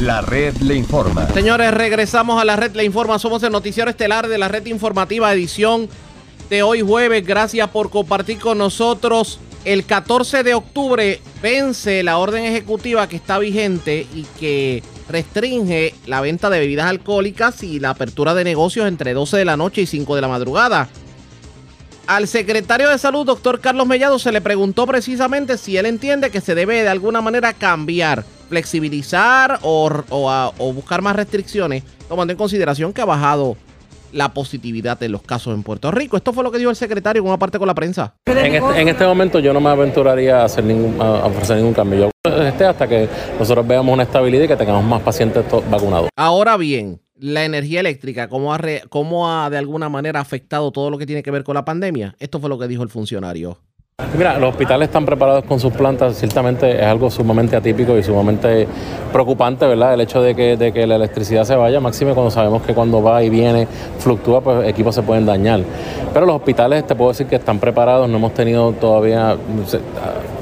La red le informa. Señores, regresamos a la red le informa. Somos el noticiero estelar de la red informativa edición de hoy jueves. Gracias por compartir con nosotros. El 14 de octubre vence la orden ejecutiva que está vigente y que restringe la venta de bebidas alcohólicas y la apertura de negocios entre 12 de la noche y 5 de la madrugada. Al secretario de Salud, doctor Carlos Mellado, se le preguntó precisamente si él entiende que se debe de alguna manera cambiar, flexibilizar o, o buscar más restricciones, tomando en consideración que ha bajado la positividad en los casos en Puerto Rico. Esto fue lo que dijo el secretario en una parte con la prensa. En este, en este momento yo no me aventuraría a, hacer ningún, a ofrecer ningún cambio. Yo este hasta que nosotros veamos una estabilidad y que tengamos más pacientes vacunados. Ahora bien, la energía eléctrica, ¿cómo ha, re, ¿cómo ha de alguna manera afectado todo lo que tiene que ver con la pandemia? Esto fue lo que dijo el funcionario. Mira, los hospitales están preparados con sus plantas, ciertamente es algo sumamente atípico y sumamente preocupante, ¿verdad? El hecho de que, de que la electricidad se vaya, máxime cuando sabemos que cuando va y viene, fluctúa, pues equipos se pueden dañar. Pero los hospitales, te puedo decir que están preparados, no hemos tenido todavía,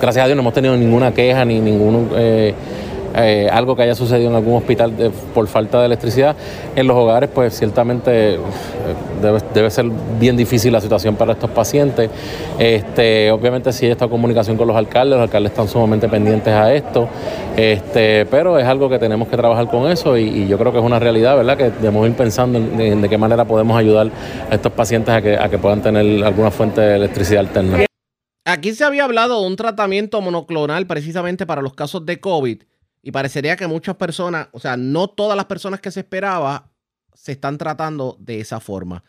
gracias a Dios, no hemos tenido ninguna queja ni ningún... Eh, eh, algo que haya sucedido en algún hospital por falta de electricidad. En los hogares, pues ciertamente eh, debe, ser bien difícil la situación para estos pacientes. Este, obviamente sí esta comunicación con los alcaldes, los alcaldes están sumamente pendientes a esto, este, pero es algo que tenemos que trabajar con eso y, yo creo que es una realidad, ¿verdad? Que debemos ir pensando en, de qué manera podemos ayudar a estos pacientes a que, a que puedan tener alguna fuente de electricidad alterna. Aquí se había hablado de un tratamiento monoclonal precisamente para los casos de COVID y parecería que muchas personas, o sea, no todas las personas que se esperaba se están tratando de esa forma.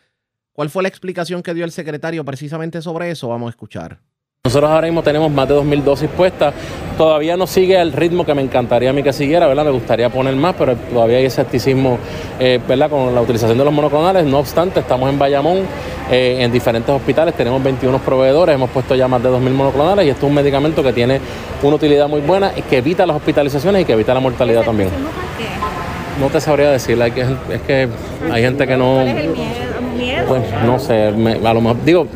¿Cuál fue la explicación que dio el secretario precisamente sobre eso? Vamos a escuchar. Nosotros ahora mismo tenemos más de 2.000 dosis puestas. Todavía no sigue el ritmo que me encantaría a mí que siguiera, ¿verdad? Me gustaría poner más, pero todavía hay escepticismo, eh, ¿verdad? Con la utilización de los monoclonales. No obstante, estamos en Bayamón, eh, en diferentes hospitales, tenemos 21 proveedores, hemos puesto ya más de 2.000 monoclonales y esto es un medicamento que tiene una utilidad muy buena y que evita las hospitalizaciones y que evita la mortalidad también. No te sabría decir, es que hay gente que no... Pues no sé, a lo mejor digo,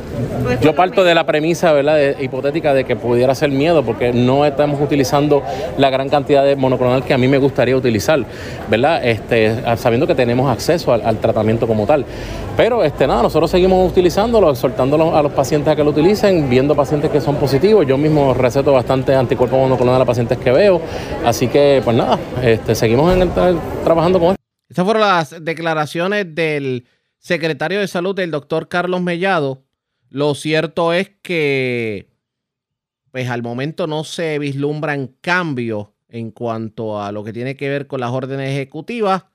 yo parto de la premisa, ¿verdad?, hipotética de que pudiera ser miedo, porque no estamos utilizando la gran cantidad de monoclonal que a mí me gustaría utilizar, ¿verdad? Este, sabiendo que tenemos acceso al, tratamiento como tal. Pero este, nada, nosotros seguimos utilizándolo, exhortándolo a los pacientes a que lo utilicen, viendo pacientes que son positivos. Yo mismo receto bastante anticuerpos monoclonal a los pacientes que veo. Así que, pues nada, este, seguimos en trabajando con esto. Estas fueron las declaraciones del secretario de salud, el doctor Carlos Mellado lo cierto es que, pues al momento no se vislumbran cambios en cuanto a lo que tiene que ver con las órdenes ejecutivas.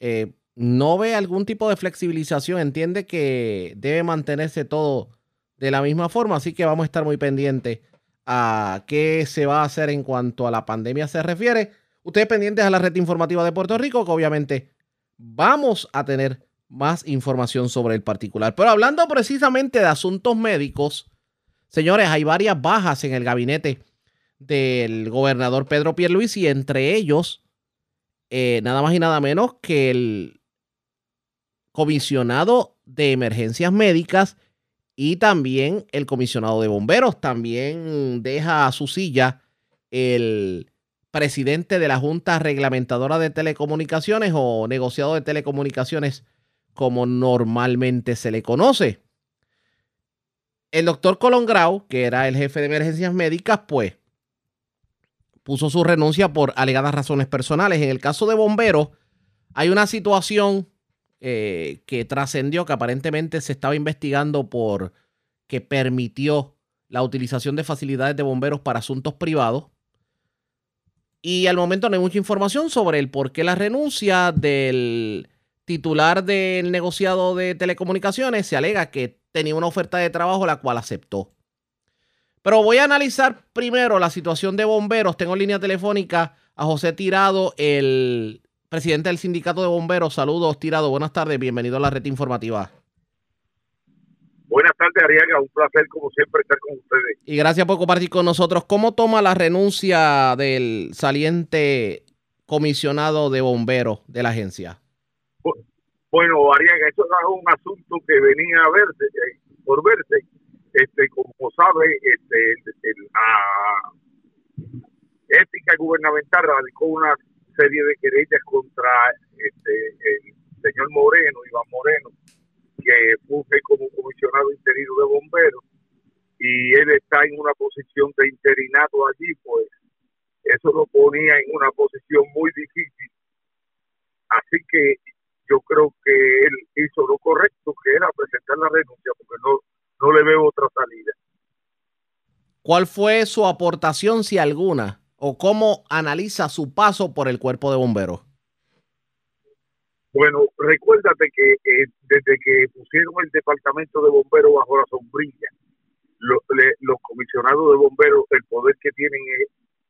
Eh, no ve algún tipo de flexibilización, entiende que debe mantenerse todo de la misma forma, así que vamos a estar muy pendientes a qué se va a hacer en cuanto a la pandemia se refiere. Ustedes pendientes a la red informativa de Puerto Rico, que obviamente vamos a tener más información sobre el particular. Pero hablando precisamente de asuntos médicos, señores, hay varias bajas en el gabinete del gobernador Pedro Pierluisi, entre ellos, eh, nada más y nada menos que el comisionado de emergencias médicas y también el comisionado de bomberos. También deja a su silla el presidente de la Junta Reglamentadora de Telecomunicaciones o negociado de telecomunicaciones como normalmente se le conoce. El doctor Colón Grau, que era el jefe de emergencias médicas, pues puso su renuncia por alegadas razones personales. En el caso de bomberos, hay una situación eh, que trascendió, que aparentemente se estaba investigando por que permitió la utilización de facilidades de bomberos para asuntos privados. Y al momento no hay mucha información sobre el por qué la renuncia del titular del negociado de telecomunicaciones, se alega que tenía una oferta de trabajo la cual aceptó. Pero voy a analizar primero la situación de bomberos. Tengo en línea telefónica a José Tirado, el presidente del sindicato de bomberos. Saludos, Tirado. Buenas tardes. Bienvenido a la red informativa. Buenas tardes, Ariaga. Un placer, como siempre, estar con ustedes. Y gracias por compartir con nosotros. ¿Cómo toma la renuncia del saliente comisionado de bomberos de la agencia? Bueno, Ariaga, eso es un asunto que venía a verse, eh, por verse. Este, como sabe, este, la ética gubernamental radicó una serie de querellas contra este, el señor Moreno, Iván Moreno, que funge como comisionado interino de bomberos, y él está en una posición de interinato allí, pues eso lo ponía en una posición muy difícil. Así que yo creo que él hizo lo correcto, que era presentar la renuncia, porque no, no le veo otra salida. ¿Cuál fue su aportación, si alguna, o cómo analiza su paso por el cuerpo de bomberos? Bueno, recuérdate que eh, desde que pusieron el departamento de bomberos bajo la sombrilla, los comisionados de bomberos, el poder que tienen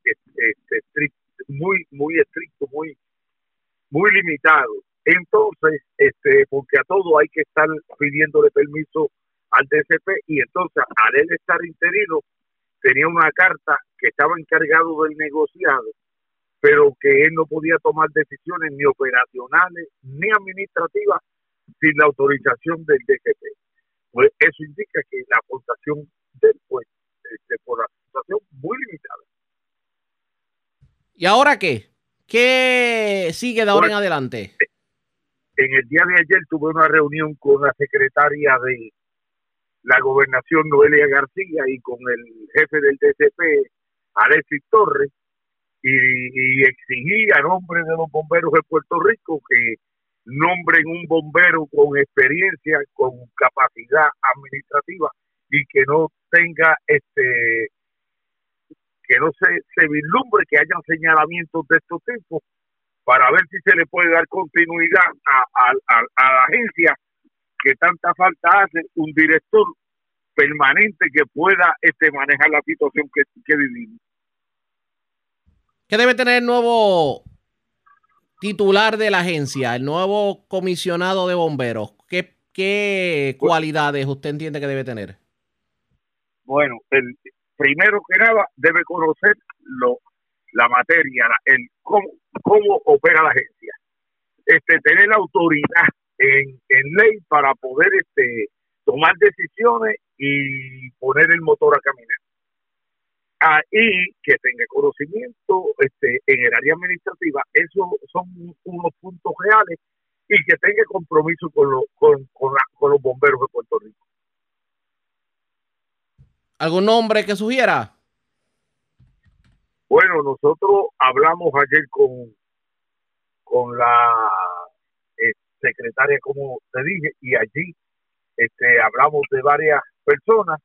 es, muy, muy estricto, muy, muy limitado. Entonces, este, porque a todo hay que estar pidiéndole permiso al DCP y entonces al él estar interino tenía una carta que estaba encargado del negociado, pero que él no podía tomar decisiones ni operacionales ni administrativas sin la autorización del DCP. Pues eso indica que la aportación del pues este, por la situación muy limitada. ¿Y ahora qué? ¿Qué sigue de ahora en adelante? En el día de ayer tuve una reunión con la secretaria de la gobernación Noelia García y con el jefe del DCP, Alexis Torres, y, exigí a nombre de los bomberos de Puerto Rico que nombren un bombero con experiencia, con capacidad administrativa y que no tenga este que no se, se vislumbre que hayan señalamientos de estos tipos para ver si se le puede dar continuidad a, a, a la agencia que tanta falta hace un director permanente que pueda este, manejar la situación que, que vivimos. ¿Qué debe tener el nuevo titular de la agencia, el nuevo comisionado de bomberos? ¿Qué, qué cualidades usted entiende que debe tener? Bueno, el primero que nada debe conocer lo, la materia, el cómo, cómo opera la agencia. Este, tener la autoridad en, ley para poder este, tomar decisiones y poner el motor a caminar. Ahí que tenga conocimiento este, en el área administrativa, esos son unos puntos reales y que tenga compromiso con, con, con los bomberos de Puerto Rico. ¿Algún nombre que sugiera? Bueno, nosotros hablamos ayer con, con la eh, secretaria, como te dije, y allí este, hablamos de varias personas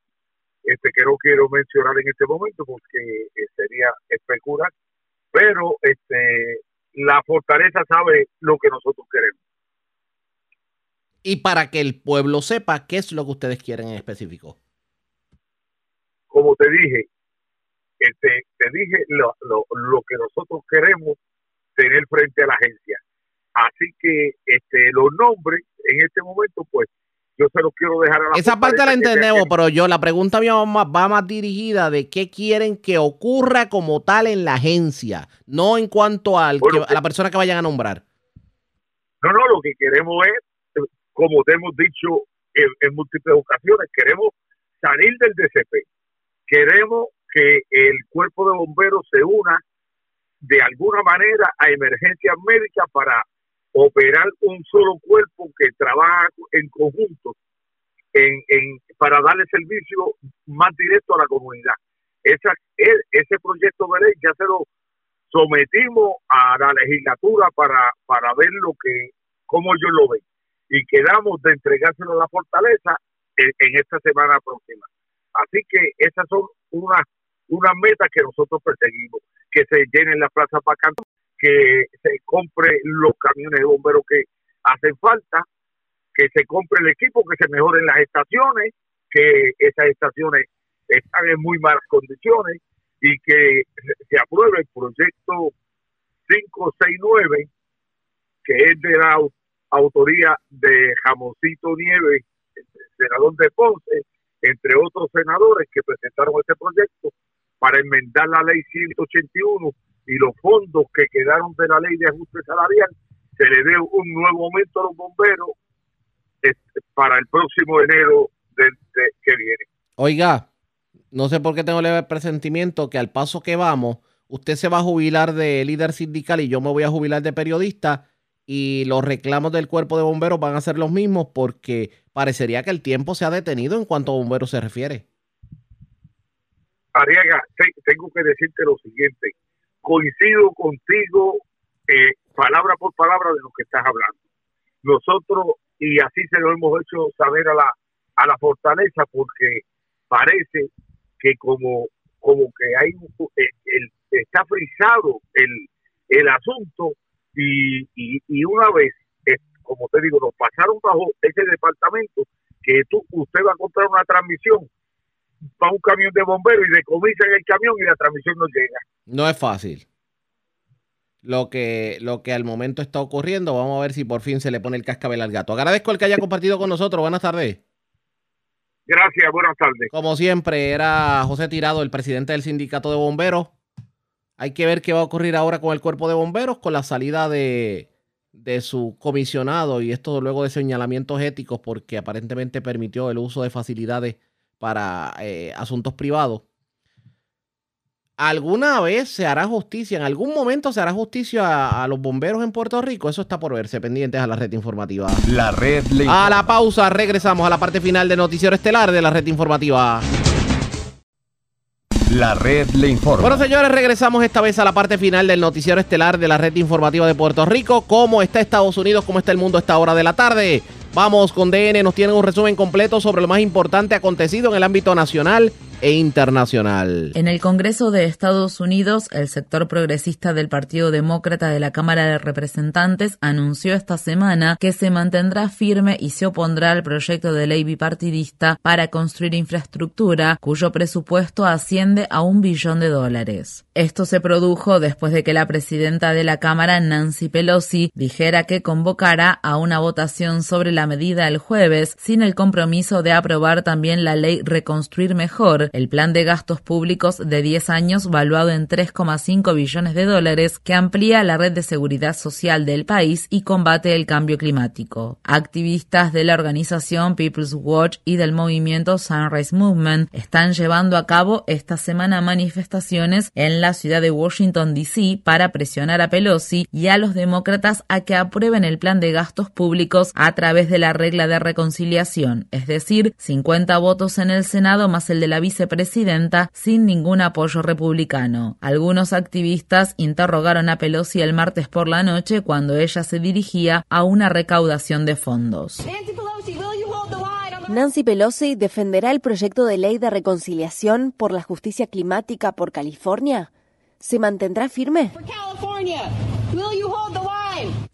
este, que no quiero mencionar en este momento porque eh, sería especular, pero este, la fortaleza sabe lo que nosotros queremos. Y para que el pueblo sepa qué es lo que ustedes quieren en específico. Como te dije, este, te dije lo, lo, lo que nosotros queremos tener frente a la agencia. Así que este, los nombres en este momento, pues yo se los quiero dejar a la Esa parte la entendemos, pero yo la pregunta mía va más, va más dirigida de qué quieren que ocurra como tal en la agencia, no en cuanto al a la persona que vayan a nombrar. No, no, lo que queremos es, como te hemos dicho en, múltiples ocasiones, queremos salir del DCP. Queremos que el cuerpo de bomberos se una de alguna manera a emergencias médicas para operar un solo cuerpo que trabaja en conjunto en, en, para darle servicio más directo a la comunidad. Esa, e, ese proyecto de ya se lo sometimos a la legislatura para, para ver lo que, cómo ellos lo ven. Y quedamos de entregárselo a la fortaleza en, esta semana próxima. Así que esas son unas, unas metas que nosotros perseguimos, que se llenen las plazas para cantar que se compre los camiones de bomberos que hacen falta, que se compre el equipo, que se mejoren las estaciones, que esas estaciones están en muy malas condiciones y que se apruebe el proyecto 569, que es de la autoría de Jamoncito Nieves, senador de Ponce, entre otros senadores que presentaron este proyecto para enmendar la ley 181 y los fondos que quedaron de la ley de ajuste salarial se le dé un nuevo aumento a los bomberos este, para el próximo enero del, que viene. Oiga, no sé por qué tengo el presentimiento que al paso que vamos, usted se va a jubilar de líder sindical y yo me voy a jubilar de periodista y los reclamos del cuerpo de bomberos van a ser los mismos porque parecería que el tiempo se ha detenido en cuanto a bomberos se refiere. Ariaga, tengo que decirte lo siguiente. Coincido contigo eh, palabra por palabra de lo que estás hablando. Nosotros, y así se lo hemos hecho saber a la, a la fortaleza, porque parece que como, como que hay eh, está frisado el, el asunto y, y, una vez, eh, como te digo, nos pasaron bajo ese departamento que tú, usted va a comprar una transmisión para un camión de bomberos y decomisan el camión y la transmisión no llega. No es fácil. Lo que, lo que al momento está ocurriendo, vamos a ver si por fin se le pone el cascabel al gato. Agradezco el que haya compartido con nosotros. Buenas tardes. Gracias, buenas tardes. Como siempre, era José Tirado, el presidente del sindicato de bomberos. Hay que ver qué va a ocurrir ahora con el cuerpo de bomberos, con la salida de, de su comisionado y esto luego de señalamientos éticos porque aparentemente permitió el uso de facilidades para eh, asuntos privados. ¿Alguna vez se hará justicia? ¿En algún momento se hará justicia a, los bomberos en Puerto Rico? Eso está por verse. Pendientes a la red informativa. La red A la pausa, regresamos a la parte final del noticiero estelar de la red informativa. La red le informa. Bueno, señores, regresamos esta vez a la parte final del noticiero estelar de la red informativa de Puerto Rico. ¿Cómo está Estados Unidos? ¿Cómo está el mundo a esta hora de la tarde? Vamos con DN, nos tienen un resumen completo sobre lo más importante acontecido en el ámbito nacional e internacional. En el Congreso de Estados Unidos, el sector progresista del Partido Demócrata de la Cámara de Representantes anunció esta semana que se mantendrá firme y se opondrá al proyecto de ley bipartidista para construir infraestructura, cuyo presupuesto asciende a un billón de dólares. Esto se produjo después de que la presidenta de la Cámara, Nancy Pelosi, dijera que convocará a una votación sobre la medida el jueves, sin el compromiso de aprobar también la ley Reconstruir Mejor, el plan de gastos públicos de 10 años valuado en 3,5 billones de dólares que amplía la red de seguridad social del país y combate el cambio climático. Activistas de la organización People's Watch y del movimiento Sunrise Movement están llevando a cabo esta semana manifestaciones en la ciudad de Washington, D.C. para presionar a Pelosi y a los demócratas a que aprueben el plan de gastos públicos a través de la regla de reconciliación, es decir, 50 votos en el Senado más el de la vice presidenta sin ningún apoyo republicano. Algunos activistas interrogaron a Pelosi el martes por la noche cuando ella se dirigía a una recaudación de fondos. Nancy Pelosi defenderá el proyecto de ley de reconciliación por la justicia climática por California. ¿Se mantendrá firme?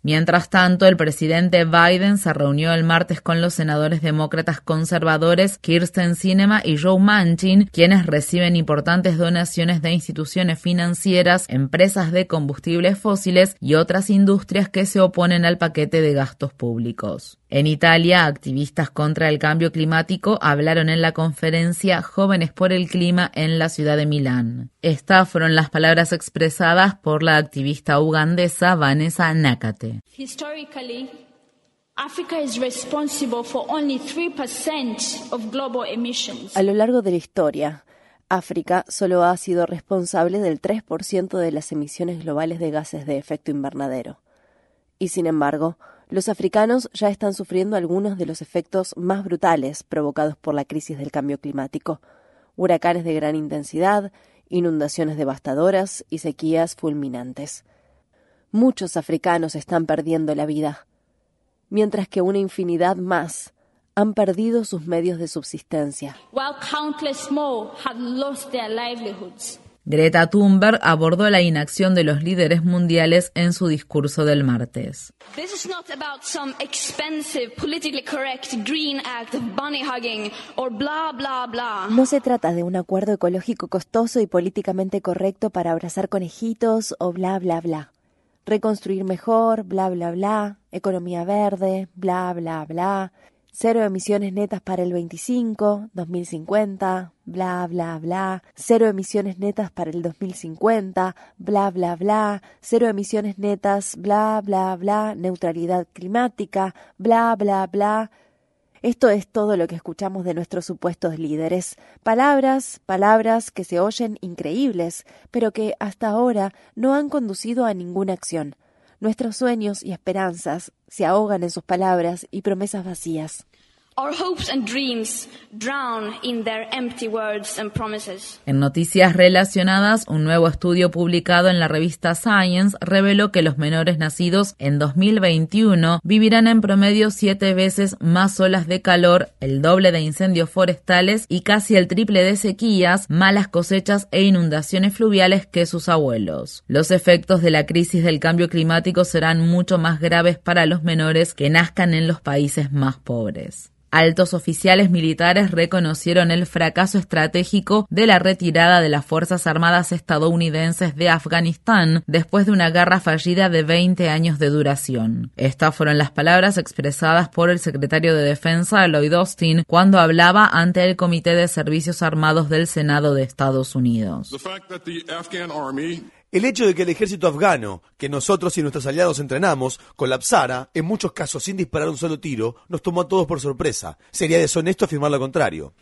Mientras tanto, el presidente Biden se reunió el martes con los senadores demócratas conservadores Kirsten Sinema y Joe Manchin, quienes reciben importantes donaciones de instituciones financieras, empresas de combustibles fósiles y otras industrias que se oponen al paquete de gastos públicos. En Italia, activistas contra el cambio climático hablaron en la conferencia Jóvenes por el Clima en la ciudad de Milán. Estas fueron las palabras expresadas por la activista ugandesa Vanessa Nakate. A lo largo de la historia, África solo ha sido responsable del 3% de las emisiones globales de gases de efecto invernadero. Y sin embargo, los africanos ya están sufriendo algunos de los efectos más brutales provocados por la crisis del cambio climático. Huracanes de gran intensidad, inundaciones devastadoras y sequías fulminantes. Muchos africanos están perdiendo la vida, mientras que una infinidad más han perdido sus medios de subsistencia. Greta Thunberg abordó la inacción de los líderes mundiales en su discurso del martes. No se trata de un acuerdo ecológico costoso y políticamente correcto para abrazar conejitos o bla bla bla. Reconstruir mejor, bla bla bla, economía verde, bla bla bla cero emisiones netas para el 25, 2050, bla, bla, bla, cero emisiones netas para el 2050, bla, bla, bla, cero emisiones netas, bla, bla, bla, neutralidad climática, bla, bla, bla. Esto es todo lo que escuchamos de nuestros supuestos líderes. Palabras, palabras que se oyen increíbles, pero que hasta ahora no han conducido a ninguna acción. Nuestros sueños y esperanzas se ahogan en sus palabras y promesas vacías. En noticias relacionadas, un nuevo estudio publicado en la revista Science reveló que los menores nacidos en 2021 vivirán en promedio siete veces más olas de calor, el doble de incendios forestales y casi el triple de sequías, malas cosechas e inundaciones fluviales que sus abuelos. Los efectos de la crisis del cambio climático serán mucho más graves para los menores que nazcan en los países más pobres. Altos oficiales militares reconocieron el fracaso estratégico de la retirada de las Fuerzas Armadas estadounidenses de Afganistán después de una guerra fallida de 20 años de duración. Estas fueron las palabras expresadas por el secretario de Defensa Lloyd Austin cuando hablaba ante el Comité de Servicios Armados del Senado de Estados Unidos. El hecho de que el ejército afgano, que nosotros y nuestros aliados entrenamos, colapsara, en muchos casos sin disparar un solo tiro, nos tomó a todos por sorpresa. Sería deshonesto afirmar lo contrario.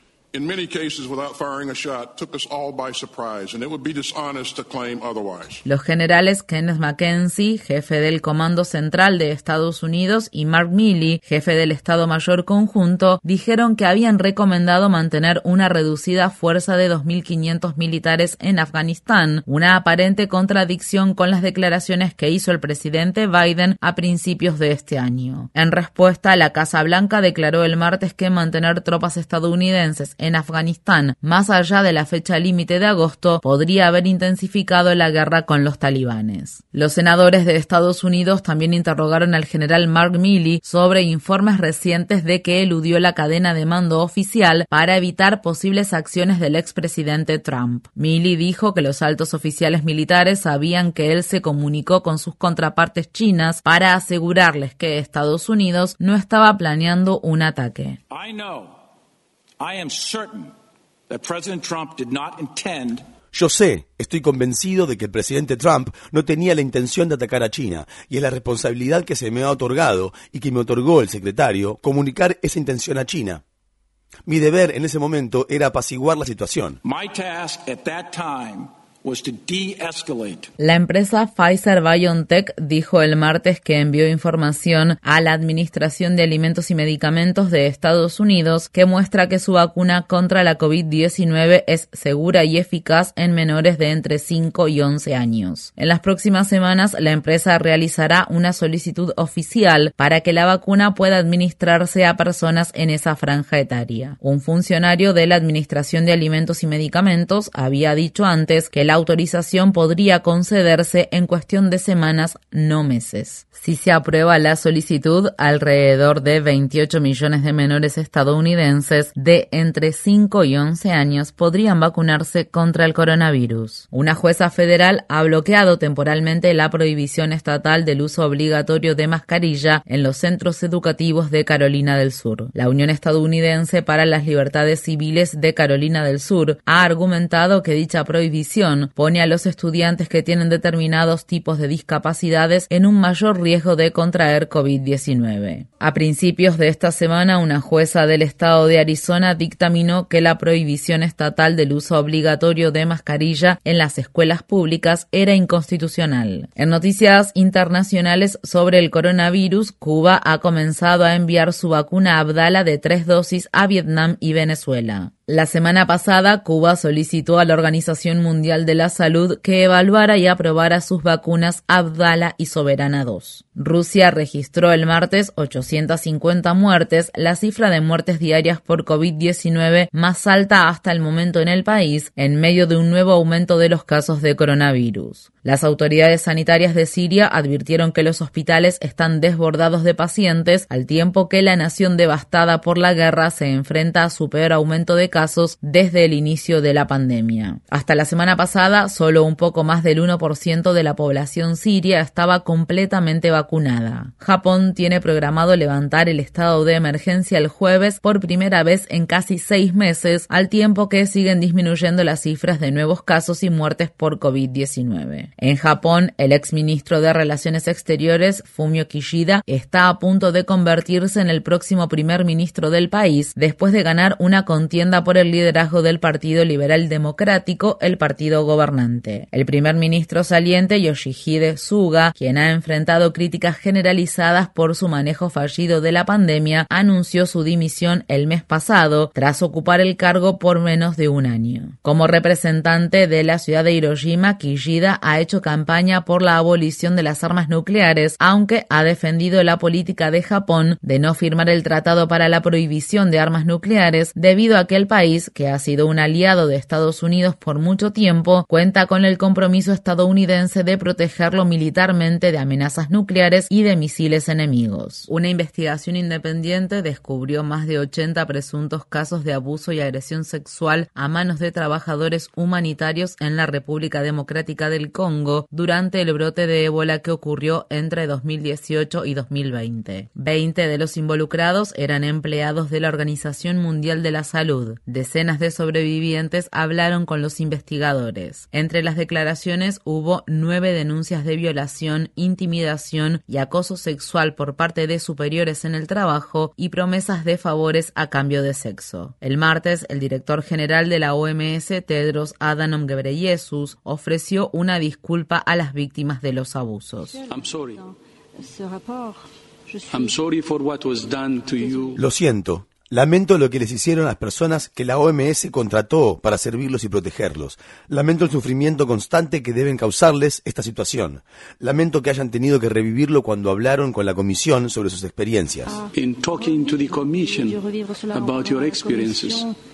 Los generales Kenneth Mackenzie, jefe del Comando Central de Estados Unidos, y Mark Milley, jefe del Estado Mayor Conjunto, dijeron que habían recomendado mantener una reducida fuerza de 2.500 militares en Afganistán, una aparente contradicción con las declaraciones que hizo el presidente Biden a principios de este año. En respuesta, la Casa Blanca declaró el martes que mantener tropas estadounidenses en Afganistán más allá de la fecha límite de agosto podría haber intensificado la guerra con los talibanes. Los senadores de Estados Unidos también interrogaron al general Mark Milley sobre informes recientes de que eludió la cadena de mando oficial para evitar posibles acciones del expresidente Trump. Milley dijo que los altos oficiales militares sabían que él se comunicó con sus contrapartes chinas para asegurarles que Estados Unidos no estaba planeando un ataque. Yo sé, estoy convencido de que el presidente Trump no tenía la intención de atacar a China, y es la responsabilidad que se me ha otorgado y que me otorgó el secretario comunicar esa intención a China. Mi deber en ese momento era apaciguar la situación. La empresa Pfizer BioNTech dijo el martes que envió información a la Administración de Alimentos y Medicamentos de Estados Unidos que muestra que su vacuna contra la COVID-19 es segura y eficaz en menores de entre 5 y 11 años. En las próximas semanas, la empresa realizará una solicitud oficial para que la vacuna pueda administrarse a personas en esa franja etaria. Un funcionario de la Administración de Alimentos y Medicamentos había dicho antes que la autorización podría concederse en cuestión de semanas, no meses. Si se aprueba la solicitud, alrededor de 28 millones de menores estadounidenses de entre 5 y 11 años podrían vacunarse contra el coronavirus. Una jueza federal ha bloqueado temporalmente la prohibición estatal del uso obligatorio de mascarilla en los centros educativos de Carolina del Sur. La Unión Estadounidense para las Libertades Civiles de Carolina del Sur ha argumentado que dicha prohibición pone a los estudiantes que tienen determinados tipos de discapacidades en un mayor riesgo de contraer COVID-19. A principios de esta semana, una jueza del estado de Arizona dictaminó que la prohibición estatal del uso obligatorio de mascarilla en las escuelas públicas era inconstitucional. En noticias internacionales sobre el coronavirus, Cuba ha comenzado a enviar su vacuna Abdala de tres dosis a Vietnam y Venezuela. La semana pasada, Cuba solicitó a la Organización Mundial de la Salud que evaluara y aprobara sus vacunas Abdala y Soberana 2. Rusia registró el martes 850 muertes, la cifra de muertes diarias por COVID-19 más alta hasta el momento en el país, en medio de un nuevo aumento de los casos de coronavirus. Las autoridades sanitarias de Siria advirtieron que los hospitales están desbordados de pacientes, al tiempo que la nación devastada por la guerra se enfrenta a su peor aumento de casos desde el inicio de la pandemia. Hasta la semana pasada, solo un poco más del 1% de la población siria estaba completamente vacunada. Japón tiene programado levantar el estado de emergencia el jueves por primera vez en casi seis meses, al tiempo que siguen disminuyendo las cifras de nuevos casos y muertes por COVID-19. En Japón, el exministro de Relaciones Exteriores, Fumio Kishida, está a punto de convertirse en el próximo primer ministro del país después de ganar una contienda por el liderazgo del Partido Liberal Democrático, el partido gobernante. El primer ministro saliente, Yoshihide Suga, quien ha enfrentado críticas generalizadas por su manejo fallido de la pandemia, anunció su dimisión el mes pasado tras ocupar el cargo por menos de un año. Como representante de la ciudad de Hiroshima, Kishida ha hecho campaña por la abolición de las armas nucleares, aunque ha defendido la política de Japón de no firmar el tratado para la prohibición de armas nucleares debido a que el país, que ha sido un aliado de Estados Unidos por mucho tiempo, cuenta con el compromiso estadounidense de protegerlo militarmente de amenazas nucleares y de misiles enemigos. Una investigación independiente descubrió más de 80 presuntos casos de abuso y agresión sexual a manos de trabajadores humanitarios en la República Democrática del Congo durante el brote de ébola que ocurrió entre 2018 y 2020. Veinte de los involucrados eran empleados de la Organización Mundial de la Salud. Decenas de sobrevivientes hablaron con los investigadores. Entre las declaraciones hubo nueve denuncias de violación, intimidación y acoso sexual por parte de superiores en el trabajo y promesas de favores a cambio de sexo. El martes, el director general de la OMS, Tedros Adhanom Ghebreyesus, ofreció una disculpa a las víctimas de los abusos. Lo siento. Lamento lo que les hicieron las personas que la OMS contrató para servirlos y protegerlos. Lamento el sufrimiento constante que deben causarles esta situación. Lamento que hayan tenido que revivirlo cuando hablaron con la Comisión sobre sus experiencias.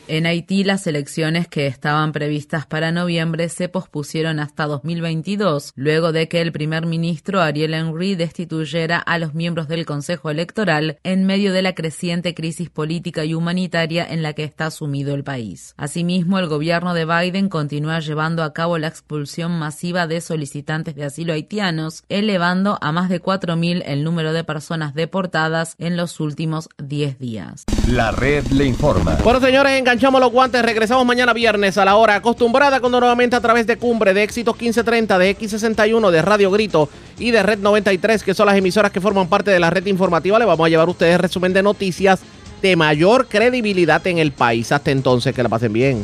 En Haití, las elecciones que estaban previstas para noviembre se pospusieron hasta 2022, luego de que el primer ministro Ariel Henry destituyera a los miembros del Consejo Electoral en medio de la creciente crisis política y humanitaria en la que está sumido el país. Asimismo, el gobierno de Biden continúa llevando a cabo la expulsión masiva de solicitantes de asilo haitianos, elevando a más de 4.000 el número de personas deportadas en los últimos 10 días. La red le informa. Bueno, señores, enganchamos los guantes. Regresamos mañana viernes a la hora acostumbrada, cuando nuevamente a través de Cumbre, de Éxitos 1530, de X61, de Radio Grito y de Red 93, que son las emisoras que forman parte de la red informativa, le vamos a llevar a ustedes resumen de noticias de mayor credibilidad en el país. Hasta entonces, que la pasen bien.